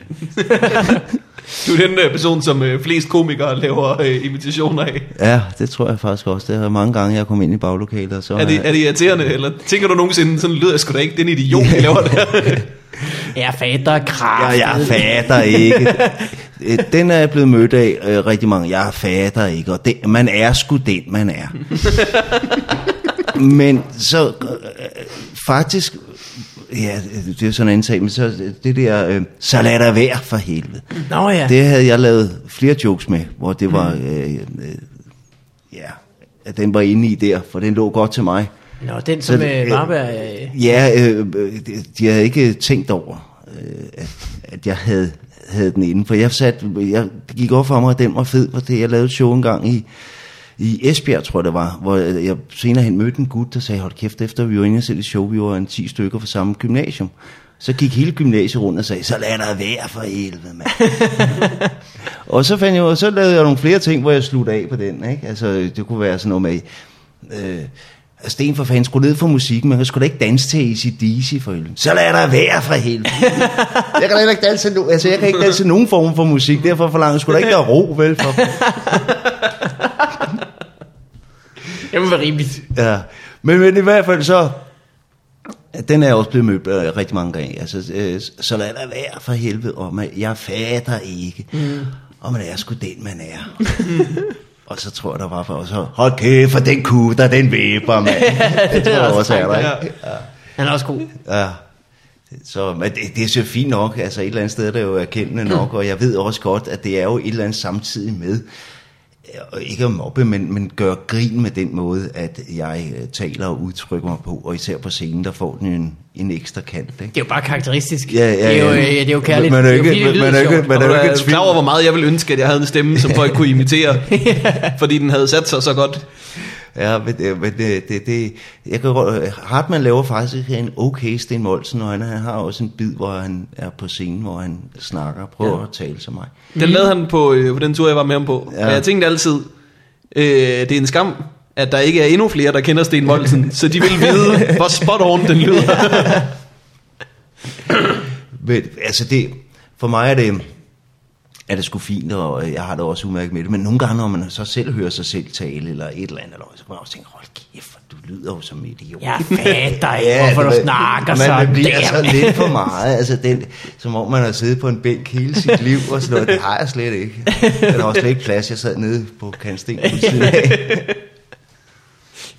Du er den øh, person, som øh, flest komikere laver øh, imitationer af. Ja, det tror jeg faktisk også. Det er mange gange, jeg kom ind i baglokalet, og så... Er det, er det irriterende, eller tænker du nogensinde, sådan lyder jeg sgu da ikke, den idiot, de laver der. <laughs> Jeg fatter kraft. Ja, jeg fatter ikke. <laughs> Øh, Den er jeg blevet mødt af øh, rigtig mange. Jeg fatter ikke, og det, man er sgu den, man er. <laughs> Men så øh, faktisk, ja, det er sådan en sag, men så det der, øh, så lad der være for helvede. Nå ja. Det havde jeg lavet flere jokes med, hvor det var, øh, øh, ja, at den var inde i der, for den lå godt til mig. Nå, den som det- øh, Varberg... Øh, Ja, øh, øh, de- de havde ikke tænkt over, øh, at, at jeg havde, havde den inde. For jeg, sat, jeg det gik op for mig, at den var fed, for det jeg lavede et show en gang i, i Esbjerg, tror jeg det var, hvor jeg senere hen mødte en gut, der sagde, hold kæft, efter vi var inde og se det show, vi var en 10 stykker fra samme gymnasium. Så gik hele gymnasiet rundt og sagde, så lad dig være for helvede, mand. <laughs> og så fandt jeg, og så lavede jeg nogle flere ting, hvor jeg sluttede af på den. Ikke? Altså, det kunne være sådan noget med, øh, Sten for fanden, skru ned for musikken, man kan sgu da ikke danse til ACDC for helvede. Så lad dig være for helvede. <laughs> jeg kan da ikke danse, no, altså jeg kan ikke danse nogen form for musik, derfor forlanger sgu da ikke der er ro, vel? For, <laughs> Det må være rimeligt. ja. men, men i hvert fald så, den er også blevet mødt øh, rigtig mange gange. Altså, øh, så lad dig være for helvede, og man, jeg fatter ikke. Mm. Og man er sgu den, man er. <laughs> og så tror jeg, der var for så, hold kæft, for den kutter, den væber, mand. <laughs> det tror jeg også er der, ikke? Ja. Han er også god. Ja. Så men det, det er så fint nok, altså et eller andet sted er det jo erkendende nok, <clears throat> og jeg ved også godt, at det er jo et eller andet samtidig med, ikke at mobbe, men, men gøre grin med den måde, at jeg øh, taler og udtrykker mig på, og især på scenen, der får den en, en ekstra kant. Ikke? Det er jo bare karakteristisk. Ja, ja, Det er jo, ja. øh, det er jo kærligt. Man er jo ikke- man lyder er ikke- man er jo ikke klar over, hvor meget jeg ville ønske, at jeg havde en stemme, som folk kunne imitere. <laughs> fordi den havde sat sig så godt. Ja, men, det, men det, det, det, jeg kan, godt- Hartmann laver faktisk en okay Sten Molsen, og han, han har også en bid, hvor han er på scenen, hvor han snakker, prøver ja. at tale som mig. Den lavede han på, øh, på den tur, jeg var med ham på. Ja. Og jeg tænkte altid, øh, det er en skam, at der ikke er endnu flere, der kender Sten Molsen, <laughs> så de vil vide, hvor spot on den lyder. <laughs> Men, altså det, for mig er det, er det sgu fint, og jeg har det også udmærket med det, men nogle gange, når man så selv hører sig selv tale, eller et eller andet, eller, så kan man også tænke, hold kæft, du lyder jo som idiot. Jeg fatter ikke, hvorfor du ved- snakker man, sådan Det bliver der. så lidt for meget, altså den, som om man har siddet på en bænk hele sit liv, og sådan noget, det har jeg slet ikke. Der er også slet ikke plads, jeg sad nede på kantsten ved siden af.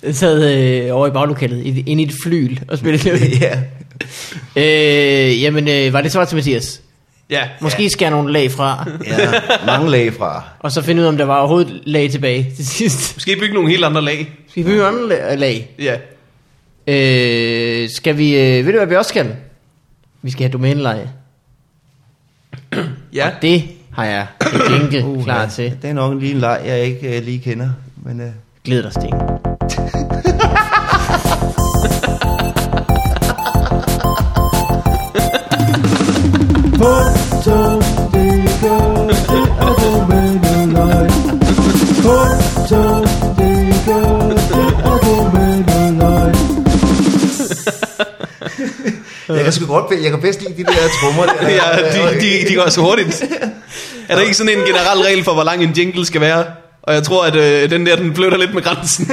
Jeg sad øh, over i baglokalet, inde i et flyl, og spillede <laughs> ja. øh, Jamen, øh, var det svar til Mathias? Ja, Måske skære nogle lag fra, ja, mange lag fra. og så finde ud af, om der var overhovedet lag tilbage til sidst. måske bygge nogle helt andre lag. Skal vi bygge andre la- lag? Ja. Øh, skal vi, øh, ved du hvad vi også skal? Vi skal have domæneleje. Ja. Og det har jeg et jingle uh, klar til. Det er nok lige en leg, jeg ikke uh, lige kender, men... Uh, Glæd dig, Sten. <laughs> <laughs> jeg kan sgu godt, be- jeg kan bedst lide de der trommer. Der, <laughs> ja de, de, de <laughs> går så hurtigt. Er der ikke sådan en generel regel for, hvor lang en jingle skal være? Og jeg tror, at øh, den der, den flytter lidt med grænsen.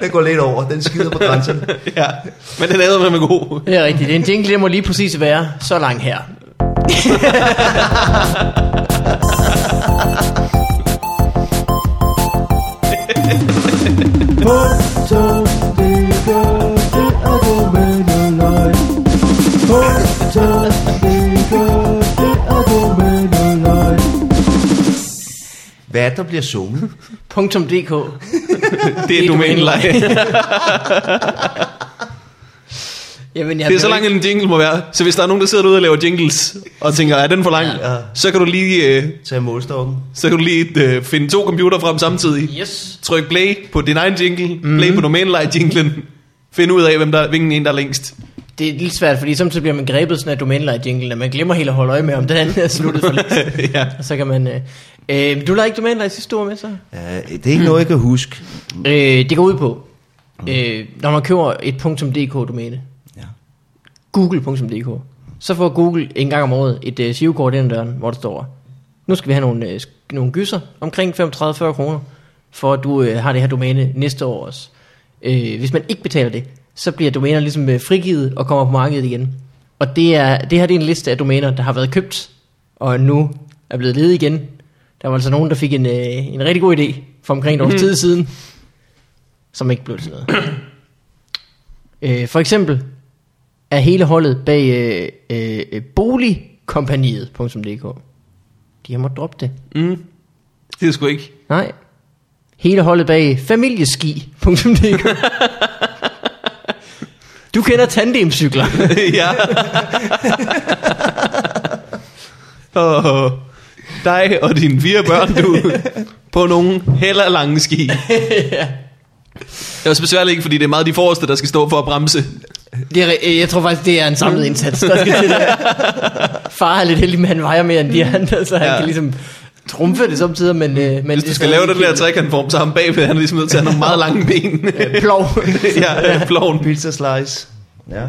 Den går lidt over, den skider på grænserne. ja. Men den er med god. Det er rigtigt. Det er en jingle, der må lige præcis være så lang her. Hvad er det, der bliver sunget? .dk Det <laughs> Det er er domæneleje. <laughs> Jamen, jeg Det er så lang en jingle må være. Så hvis der er nogen, der sidder derude og laver jingles, og tænker, er den for lang? Ja. Så kan du lige, øh, Tag målstokken. så kan du lige øh, finde to computer frem samtidig. ikke- Yes. Tryk play på din egen jingle, play på domæneleje jinglen. Find ud af, hvem der, hvilken en, der er længst. Det er lidt svært, fordi samtidig bliver man grebet sådan af domæneleje jinglen, at man glemmer helt at holde øje med, om den anden er sluttet for <laughs> ja. Og så kan man... Øh, øh, du lavede ikke domæneleje sidste år med, så? Ja, det er ikke noget, jeg kan huske. Øh, det går ud på, øh, når man køber et .dk-domæne. google.dk, så får Google en gang om året et øh, sivekort ind ad døren, hvor der står, nu skal vi have nogle, øh, nogle gyser omkring 35-40 kroner, for at du øh, har det her domæne næste år også. Øh, hvis man ikke betaler det, så bliver domæner ligesom øh, frigivet og kommer på markedet igen. Og det, er, det her det er en liste af domæner, der har været købt, og nu er blevet ledet igen. Der var altså nogen, der fik en, øh, en rigtig god idé for omkring et års tid siden, som ikke blev til noget. øh, for eksempel er hele holdet bag øh, øh, boligkompaniet.dk. De har måttet droppe det. Mm. Det er sgu ikke. Nej. Hele holdet bag familieski.dk. <laughs> Du kender tandemcykler. <laughs> ja. Og dig og dine fire børn, du, på nogle heller lange ski. <laughs> Det er også besværligt ikke, fordi det er meget de forreste, der skal stå for at bremse. Det er, jeg tror faktisk, det er en samlet indsats, der skal til der. <laughs> Far er lidt heldig, men han vejer mere end de andre, så han Ja. kan ligesom trumfe det samtidig, men... øh, men Hvis du skal lave den der trekantform, så er han bagved, han er ligesom nødt til at have nogle meget lange ben. <laughs> Plov. <laughs> ja, ploven. Pizza slice. Ja.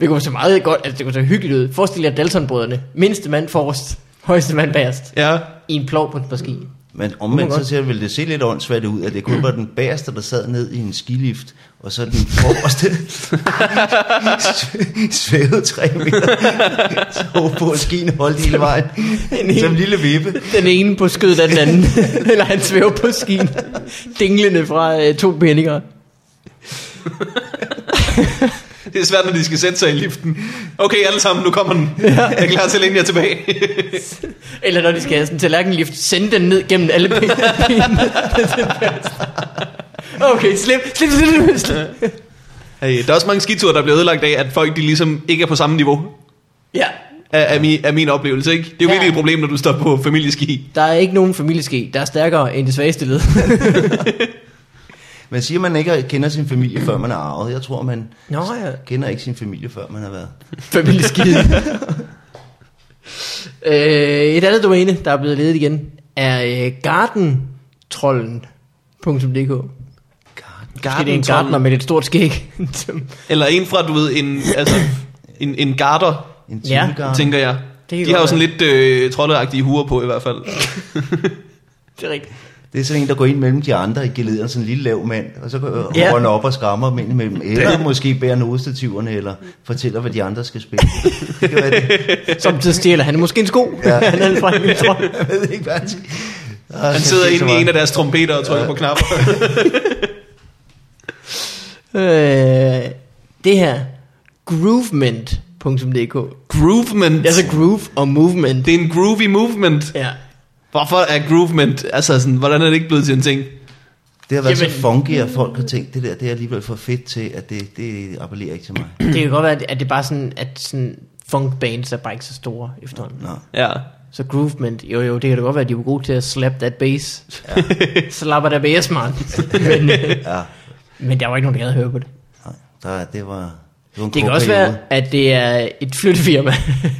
Det kunne se meget godt, altså det kunne se hyggeligt ud. Forestil jer Dalton-brødrene. Mindste mand forrest, højeste mand bagerst. Ja, I en plov på par ski. Men omvendt så ser, vil det se lidt åndssvagt ud, at det kun var den bagerste, der sad ned i en skilift, og så den forreste <laughs> svævede tre meter, så på skien holdt hele vejen, som en lille vippe. Den ene på skødet af den anden. <laughs> Eller han svæver på skien. Dinglende fra øh, to bindinger. <laughs> <laughs> det er svært, når de skal sætte sig i liften. Okay, alle sammen, nu kommer den. Jeg er klar til, inden jeg er tilbage. <laughs> Eller når de skal have sådan en tallerkenlift, sende den ned gennem alle ben- benene. <laughs> okay, slip, slip, slip, slip, slip. hey, der er også mange skiture, der bliver ødelagt af, at folk de ligesom ikke er på samme niveau. Ja, Af, af, min, af min oplevelse, ikke? Det er jo Ja. virkelig et problem, når du står på familieski. der er ikke nogen familieski, der er stærkere end det svageste led. Man siger, at man ikke kender sin familie, før man er arvet. Jeg tror, man Nå ja. kender ikke sin familie, før man har været. <laughs> Familieskide. <laughs> øh, et andet domæne, der er blevet ledet igen, er øh, gardentrollen.dk. Måske det er en gartner med et stort skæg. <laughs> Eller en fra, du ved, en, altså, en, en garter, En Ja. tænker jeg. Det De har jo sådan lidt øh, troldeagtige huer på i hvert fald. det er rigtigt. Det er sådan en, der går ind mellem de andre i gelederen, sådan en lille lav mand, og så går Ja. ja. han op og skræmmer dem ind imellem. Eller måske bærer nodestativerne, eller fortæller, hvad de andre skal spille. <laughs> Det kan være det. Samtidig stjæler han måske en sko. Ja. <laughs> han er fra en. Jeg ved ikke, hvad han. Ah, Han sidder inde i en af deres trompeter og trykker ja. på knapper. <laughs> Øh, det her, groovement.dk. Groovement. Altså groove og movement. Det er en groovy movement. Ja. Hvorfor er groovement, altså sådan, hvordan er det ikke blevet til en ting? Det har været Jamen- så funky, at folk har tænkt, det der det er alligevel for fedt til, at det, det appellerer ikke til mig. <clears throat> Det kan godt være, at- det er bare sådan, at sådan funk bands er bare ikke så store efterhånden. Nå. Ja. Så groovement, jo jo, det kan da godt være, at de var gode til at slap that bass. Ja. <laughs> Slapper der bass, man. men, <laughs> Ja, men der var ikke nogen, der at høre på det. nej, der, det var... Det, Det kan også periode. være, at det er et flyttefirma,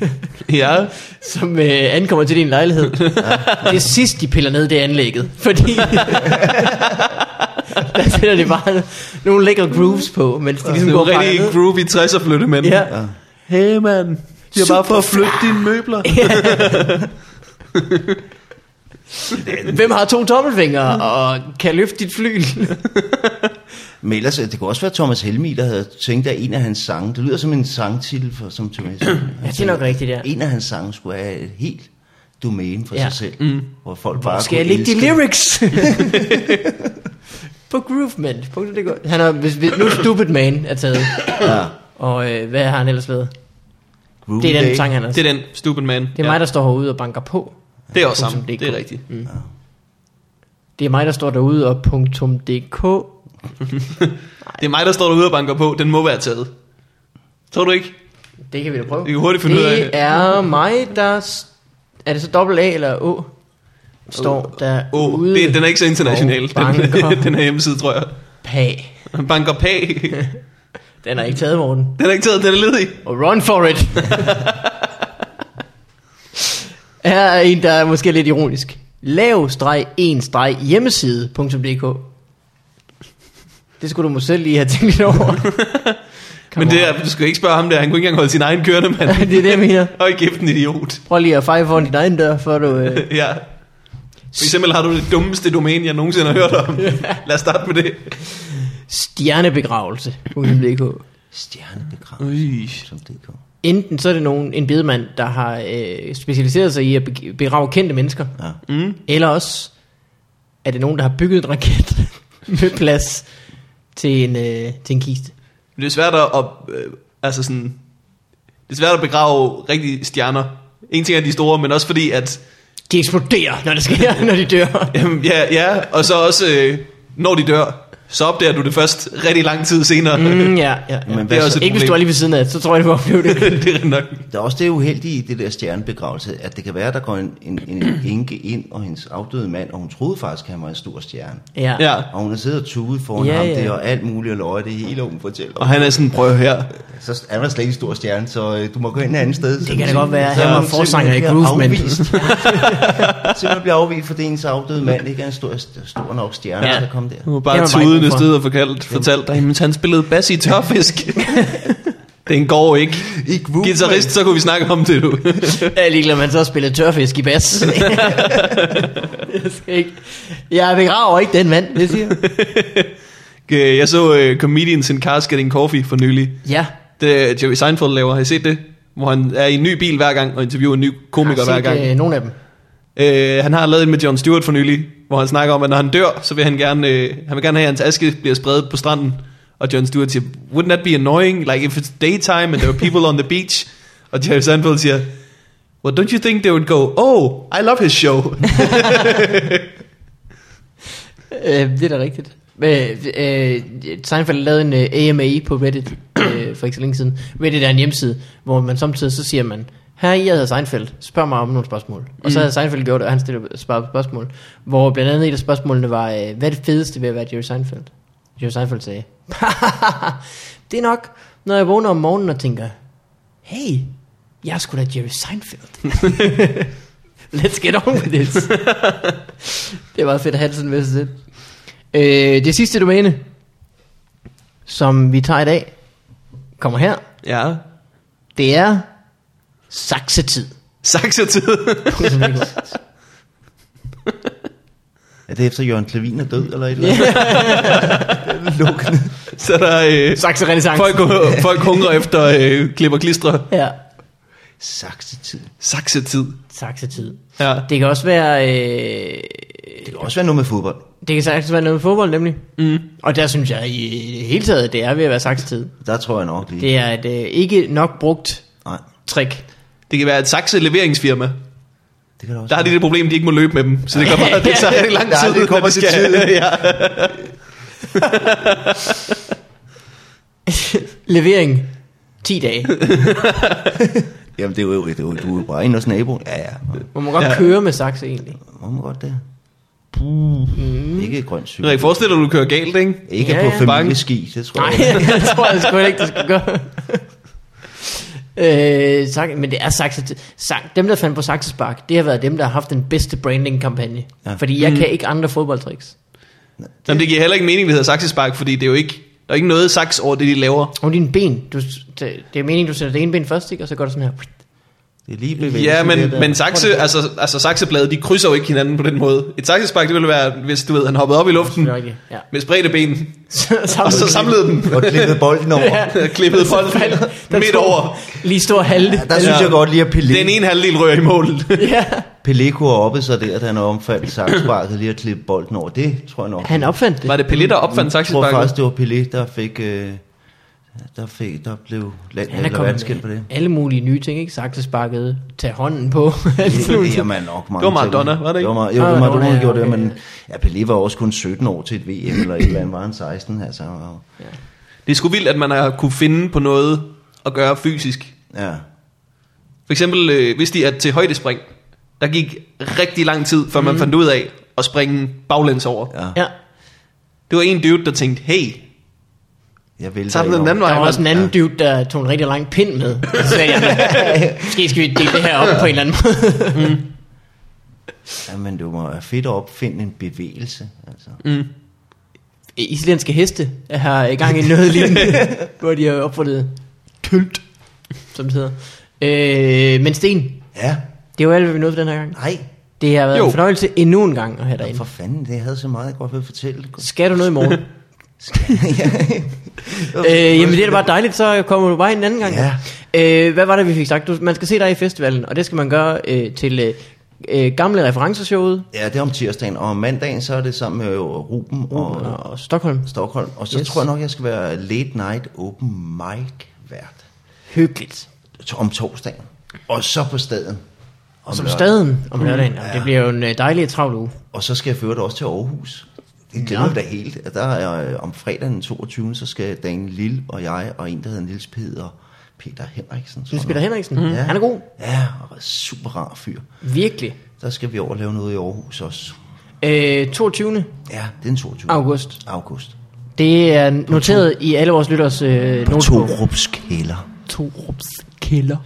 <laughs> Ja. som øh, ankommer til din lejlighed. Ja. Det sidst, de piller ned, det er anlægget. Fordi <laughs> der sætter de bare nogle lækre grooves på, mens de ligesom Det går er jo pakker rigtig ned. groovy 60'er flyttemænd. Ja. Ja. Hey man, jeg har bare fået flyttet dine møbler. <laughs> Hvem har to tommelfingre og kan løfte dit flyl? <laughs> Men ellers, det kunne også være Thomas Helmi, der havde tænkt, at en af hans sange, det lyder som en sangtitel for, som Thomas Helmig. Ja, det er nok rigtigt, ja. En af hans sange skulle have et helt domæne for Ja. sig selv, mm. hvor folk bare Skal jeg lægge de lyrics? <laughs> på groovement. Han er, hvis, hvis, nu Stupid Man er taget. Ja. Og øh, hvad har han ellers lavet? Groovy Det er den Day. sang, han har Det er den, stupid man. Det er mig, der står herude og banker på. Det er også sammen, DK. det er rigtigt. Det er mig, der står derude og punktum .dk. <laughs> Det er mig, der står derude og banker på. Den må være taget. Tror du ikke? Det kan vi da prøve. Vi kan hurtigt finde ud af det det. er mig, der... Er det så dobbelt A eller Å? Står der oh, ude det, den er ikke så international. Den, <laughs> den her hjemmeside, tror jeg. pag. <laughs> Banker pag. Den er ikke taget, Morten. Den er ikke taget, den er ledig. Og run for it. Her er en, der er måske lidt ironisk. Lav streg en streg hjemmeside.dk Det skulle du måske selv lige have tænkt lidt over. <laughs> Men det er, du skal ikke spørge ham der, han kunne ikke engang holde sin egen kørende, mand. <laughs> det er det, jeg mener. Øj, kæft en idiot. Prøv lige at feje foran din egen dør, før du... Øh... <laughs> Ja. For eksempel har du det dummeste domæne, jeg nogensinde har hørt om. Lad os starte med det. Stjernebegravelse.dk Stjernebegravelse. Enten så er det nogen, en bedemand, der har øh, specialiseret sig i at be- begrave kendte mennesker, Ja. Mm. eller også er det nogen, der har bygget en raket <laughs> med plads til en, øh, til en kiste. Det er svært at, øh, altså sådan, det er svært at begrave rigtige stjerner. En ting er de store, men også fordi, at, De eksploderer, når det sker, <laughs> når de dør. jamen, ja, ja, og så også, øh, når de dør. Så opdager du det først rigtig lang tid senere. Mm, ja, ja. Men det er så? også et Ikke hvis du var lige ved siden af, så tror jeg, du opleve det. <laughs> det er nok. Der er også det uheldige i det der stjernebegravelse, at det kan være, at der går en, en, en <clears throat> enke ind, og hendes afdøde mand, og hun troede faktisk, at han var en stor stjerne. Ja. Ja. Og hun har siddet og tudet foran Ja, ham ja. der, og alt muligt og løje det hele, hun fortæller. Og han er sådan, prøv her. Så er der slet ikke en stor stjerne, så øh, du må gå ind et andet sted. Det kan da godt være, han var forsanger i Groove <laughs> <laughs> Simpelthen bliver afvist, fordi ens afdøde mand ikke er en stor, stor nok stjerne Ja. at komme der. Du var Det bare har ikke et brug for. sted og fortalt, fortalt dig, at han spillede bass i tørfisk. <laughs> Den går ikke. I Groove, Gitarrist, så kunne vi snakke om det, du. <laughs> Jeg er ligeglad, man så spiller tørfisk i bas. <laughs> jeg, skal ikke. jeg begraver ikke den mand, det siger jeg. Øh, Jeg så uh, Comedians in Cars Getting Coffee for nylig. Ja, Det Jerry Seinfeld laver. Har I set det? Hvor han er i en ny bil hver gang og interviewer en ny komiker hver har gang. øh, nogle af dem. Øh, han har lavet en med John Stewart for nylig, hvor han snakker om, at når han dør, så vil han gerne, øh, han vil gerne have, at hans aske bliver spredt på stranden. Og John Stewart siger, wouldn't that be annoying? Like if it's daytime and there are people on the beach. <laughs> Og Jerry Seinfeld siger, well, don't you think they would go, oh, I love his show. <laughs> Øh, det er da rigtigt. Øh, øh, Seinfeld lavede en øh, AMA på Reddit øh, for ikke så længe siden. Reddit er en hjemmeside, hvor man samtidig så siger man, her jeg hedder Seinfeld, spørg mig om nogle spørgsmål. Og så havde Seinfeld gjort det, og han stillede spørgsmål. Hvor blandt andet et af spørgsmålene var, øh, hvad er det fedeste ved at være Jerry Seinfeld? Jerry Seinfeld sagde, <laughs> det er nok, når jeg vågner om morgenen og tænker, hey, jeg sgu da Jerry Seinfeld. <laughs> Let's get on with this. <laughs> det meget fedt at have det. Øh, det sidste domæne, som vi tager i dag, kommer her. ja, Det er saksetid. saksetid. <laughs> Er det efter Jørgen Klevin er død, eller et eller andet? <laughs> Lukkende. så er der øh, Sakserenaissance. folk, folk hungrer efter øh, klipper klistre. Ja, Saksetid. Saksetid. saksetid. Ja. Det kan også være... Øh, Det kan også være noget med fodbold. det kan sagtens være noget med fodbold, nemlig. Mm. Og der synes jeg i det hele taget, det er ved at være saksetid. Der tror jeg nok lige. Det er et øh, ikke nok brugt Nej, trick. Det kan være et sakse leveringsfirma. det kan da også Der har de det problem, de ikke må løbe med dem. Så det, kommer, <laughs> det tager rigtig lang Ja, tid. det kommer til tiden. <laughs> ja. <laughs> Levering 10 dage. Jamen, det er jo, det er jo, du er jo bare inde hos naboen. Ja, ja. Må man godt Ja. ja. køre med sakse egentlig. Må man godt det? Mm. Ikke et grønt cykel. Rik, forestil dig, at du kører galt, ikke? Ikke Ja, på ja. familieski, det tror Nej, jeg. jeg tror jeg sgu ikke, det skal gøre. Øh, sak, men det er sakse. Sak, dem, der fandt på saksespark, det har været dem, der har haft den bedste branding-kampagne. Ja. Fordi jeg mm. kan ikke andre fodboldtricks. Jamen, det giver heller ikke mening, det hedder saksespark, fordi det er jo ikke, der er ikke noget saks over det, de laver. Og dine ben, du, det, det er meningen, du sætter det ene ben først, ikke? og så går det sådan her. Det er lige bevægelse. Ja, men, men sakse, altså, altså saksebladet, de krydser jo ikke hinanden på den måde. Et saksespark, det ville være, hvis du ved, han hoppede op i luften ja. med spredte ben, <laughs> og så samlede dem, Og klippet bolden over. <laughs> Ja. klippede bolden <laughs> midt tog over. Lige stor halve. Ja, der synes Ja. jeg godt lige, at Pelé, Den ene halvdel rører i mål. ja. Pelé kunne have oppe sig der, da han omfandt saksparket lige at klippe bolden over. Det tror jeg nok. Han opfandt det. Var det Pelé, der opfandt Jeg tror saksesparket? faktisk, det var Pelé, der fik... Øh, der, fik, der blev land, Han er eller kommet verdenskendt på det. alle mulige nye ting, ikke? Saksesparket, tag hånden på. Det, jamen, <laughs> nok mange Det var. Maradona, var det ikke? Det var, jo, Ah, Maradona, der gjorde det, men ja, Pelé var også kun 17 år til et VM, eller et eller andet, var han 16, altså. og- Det er sgu vildt, at man har kunne finde på noget at gøre fysisk. Ja, For eksempel, øh, hvis de er til højdespring, der gik rigtig lang tid, før man fandt ud af at springe baglæns over. ja. Ja. Det var en dude, der tænkte, hey, Jeg vælter Tag den den anden vej. Der var også en anden dude, der tog en rigtig lang pind med. Så sagde jeg, måske skal vi dele det her op på en eller anden måde. Ja, men det må være fedt at opfinde en bevægelse, altså. mm, Islandske heste har i gang i noget lignende, <laughs> hvor de har opfundet tylt, som det hedder. Øh, men Sten, Ja, det var alt, hvad vi nåede for den her gang. nej. Det har været Jo. en fornøjelse endnu en gang at have dig For fanden, det havde så meget, jeg godt vil fortælle. Skal du noget i morgen? <laughs> ja. <laughs> øh, jamen det er da bare dejligt, så kommer du bare en anden gang. Ja. Øh, hvad var det, vi fik sagt? Du, man skal se dig i festivalen, og det skal man gøre øh, til øh, øh, gamle referenceshowet Ja, det er om tirsdagen, og om mandagen, så er det sammen med Ruben og og, og Stockholm. Stockholm. Og så Yes. tror jeg nok, jeg skal være late night open mic vært Hyggeligt. om torsdagen. Og så på staden. Og som lørdagen. staden om lørdagen. Ja. Ja. Det bliver jo en øh, dejlig travl uge. Og så skal jeg føre det også til Aarhus. Det glemmer vi da helt. At Der er, øh, om fredagen den 22. så skal Daniel Lille og jeg og en, der hedder Niels Peder Peter Henriksen. Niels Peter Henriksen, mm. han er god. Ja, og super rar fyr. Virkelig. Der skal vi over og lave noget i Aarhus også. Øh, 22. Ja, det er den 22. august. August. Det er noteret i alle vores lytters øh, På notebog. Torups kælder. Torups kælder.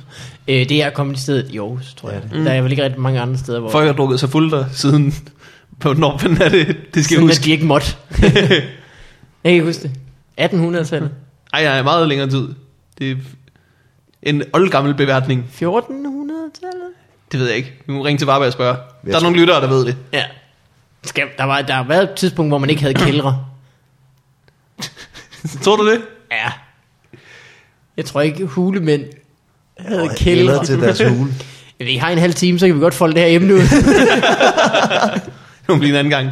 Øh, det er kommet i stedet i Aarhus, tror jeg. Ja, Der er vel ikke rigtig mange andre steder, hvor... Folk har drukket sig fuld der siden... På når fanden er det? Det skal jeg Siden at huske. de ikke måtte. <laughs> jeg kan huske det. 1800-tallet. Ej, jeg er meget længere tid. Det er en oldgammel beværtning. 1400-tallet? Det ved jeg ikke. Vi må ringe til Varberg og spørge. Der er nogle lyttere, der ved det. Ja. Skal, der, var, der har været et tidspunkt, hvor man ikke havde kældre. <laughs> Tror du det? Ja. Jeg tror ikke, hulemænd havde Og kældre. Til deres hule. <laughs> Vi har en halv time, så kan vi godt folde det her emne ud. Det <laughs> må blive en anden gang.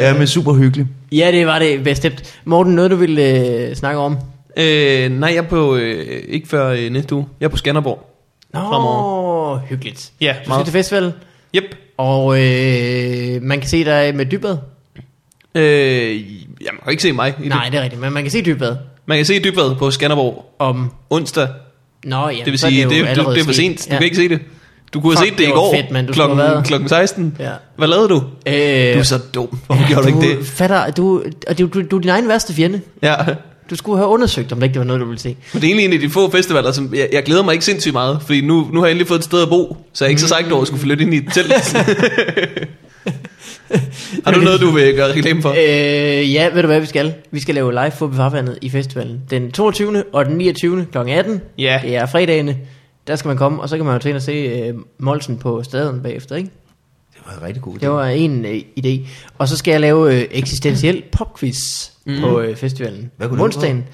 Ja, men super hyggelig. ja, det var det bestemt. Morten, noget du ville øh, snakke om? Øh, nej, jeg er på... Øh, ikke før øh, næste uge. Jeg er på Skanderborg. Nå, Fremover. hyggeligt. Ja, Du skal meget. til festival, Yep. og øh, man kan se dig med dybad. Øh, jamen, man kan ikke se mig. I Nej, det er rigtigt, men man kan se dybad Man kan se Dybvad på Skanderborg om... onsdag. Nå, ja, Det vil så er sige, jo det, det, allerede det er for sent. Du kan ikke se det. Du kunne have Fuck, set det, det i går fedt, mand. Du klokken, været- klokken 16. Ja. Hvad lavede du? Øh, Du er så dum. Hvorfor gjorde du ikke det? Fatter, du, og du, du, du er din egen værste fjende. Ja. Du skulle have undersøgt, om det ikke var noget, du ville se. Men det er egentlig en af de få festivaler, som jeg, jeg glæder mig ikke sindssygt meget, fordi nu, nu har jeg endelig fået et sted at bo, så jeg er ikke så sagt over at skulle flytte ind i et telt. <laughs> har du noget, du vil gøre reklame for? Øh, ja, ved du hvad vi skal? Vi skal lave live på farvandet i festivalen. Den 22. og den 29. kl. 18. Ja. Det er fredagene. Der skal man komme, og så kan man jo tage ind og se øh, Molsen på staden bagefter, ikke? Det var en rigtig god idé. Det var en øh, idé. Og så skal jeg lave øh, eksistentiel popquiz mm. på øh, festivalen. Hvad kunne det Onsdagen.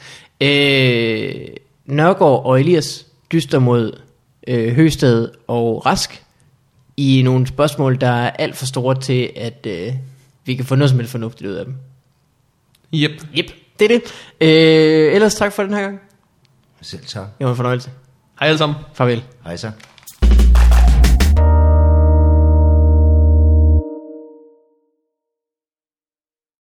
Øh, Nørgaard og Elias dyster mod øh, Høsted og Rask i nogle spørgsmål, der er alt for store til, at øh, vi kan få noget som helst fornuftigt ud af dem. Yep. Yep, det er det. Øh, ellers tak for den her gang. Selv tak. Det var en fornøjelse. Hej alle sammen. Farvel. Hej så.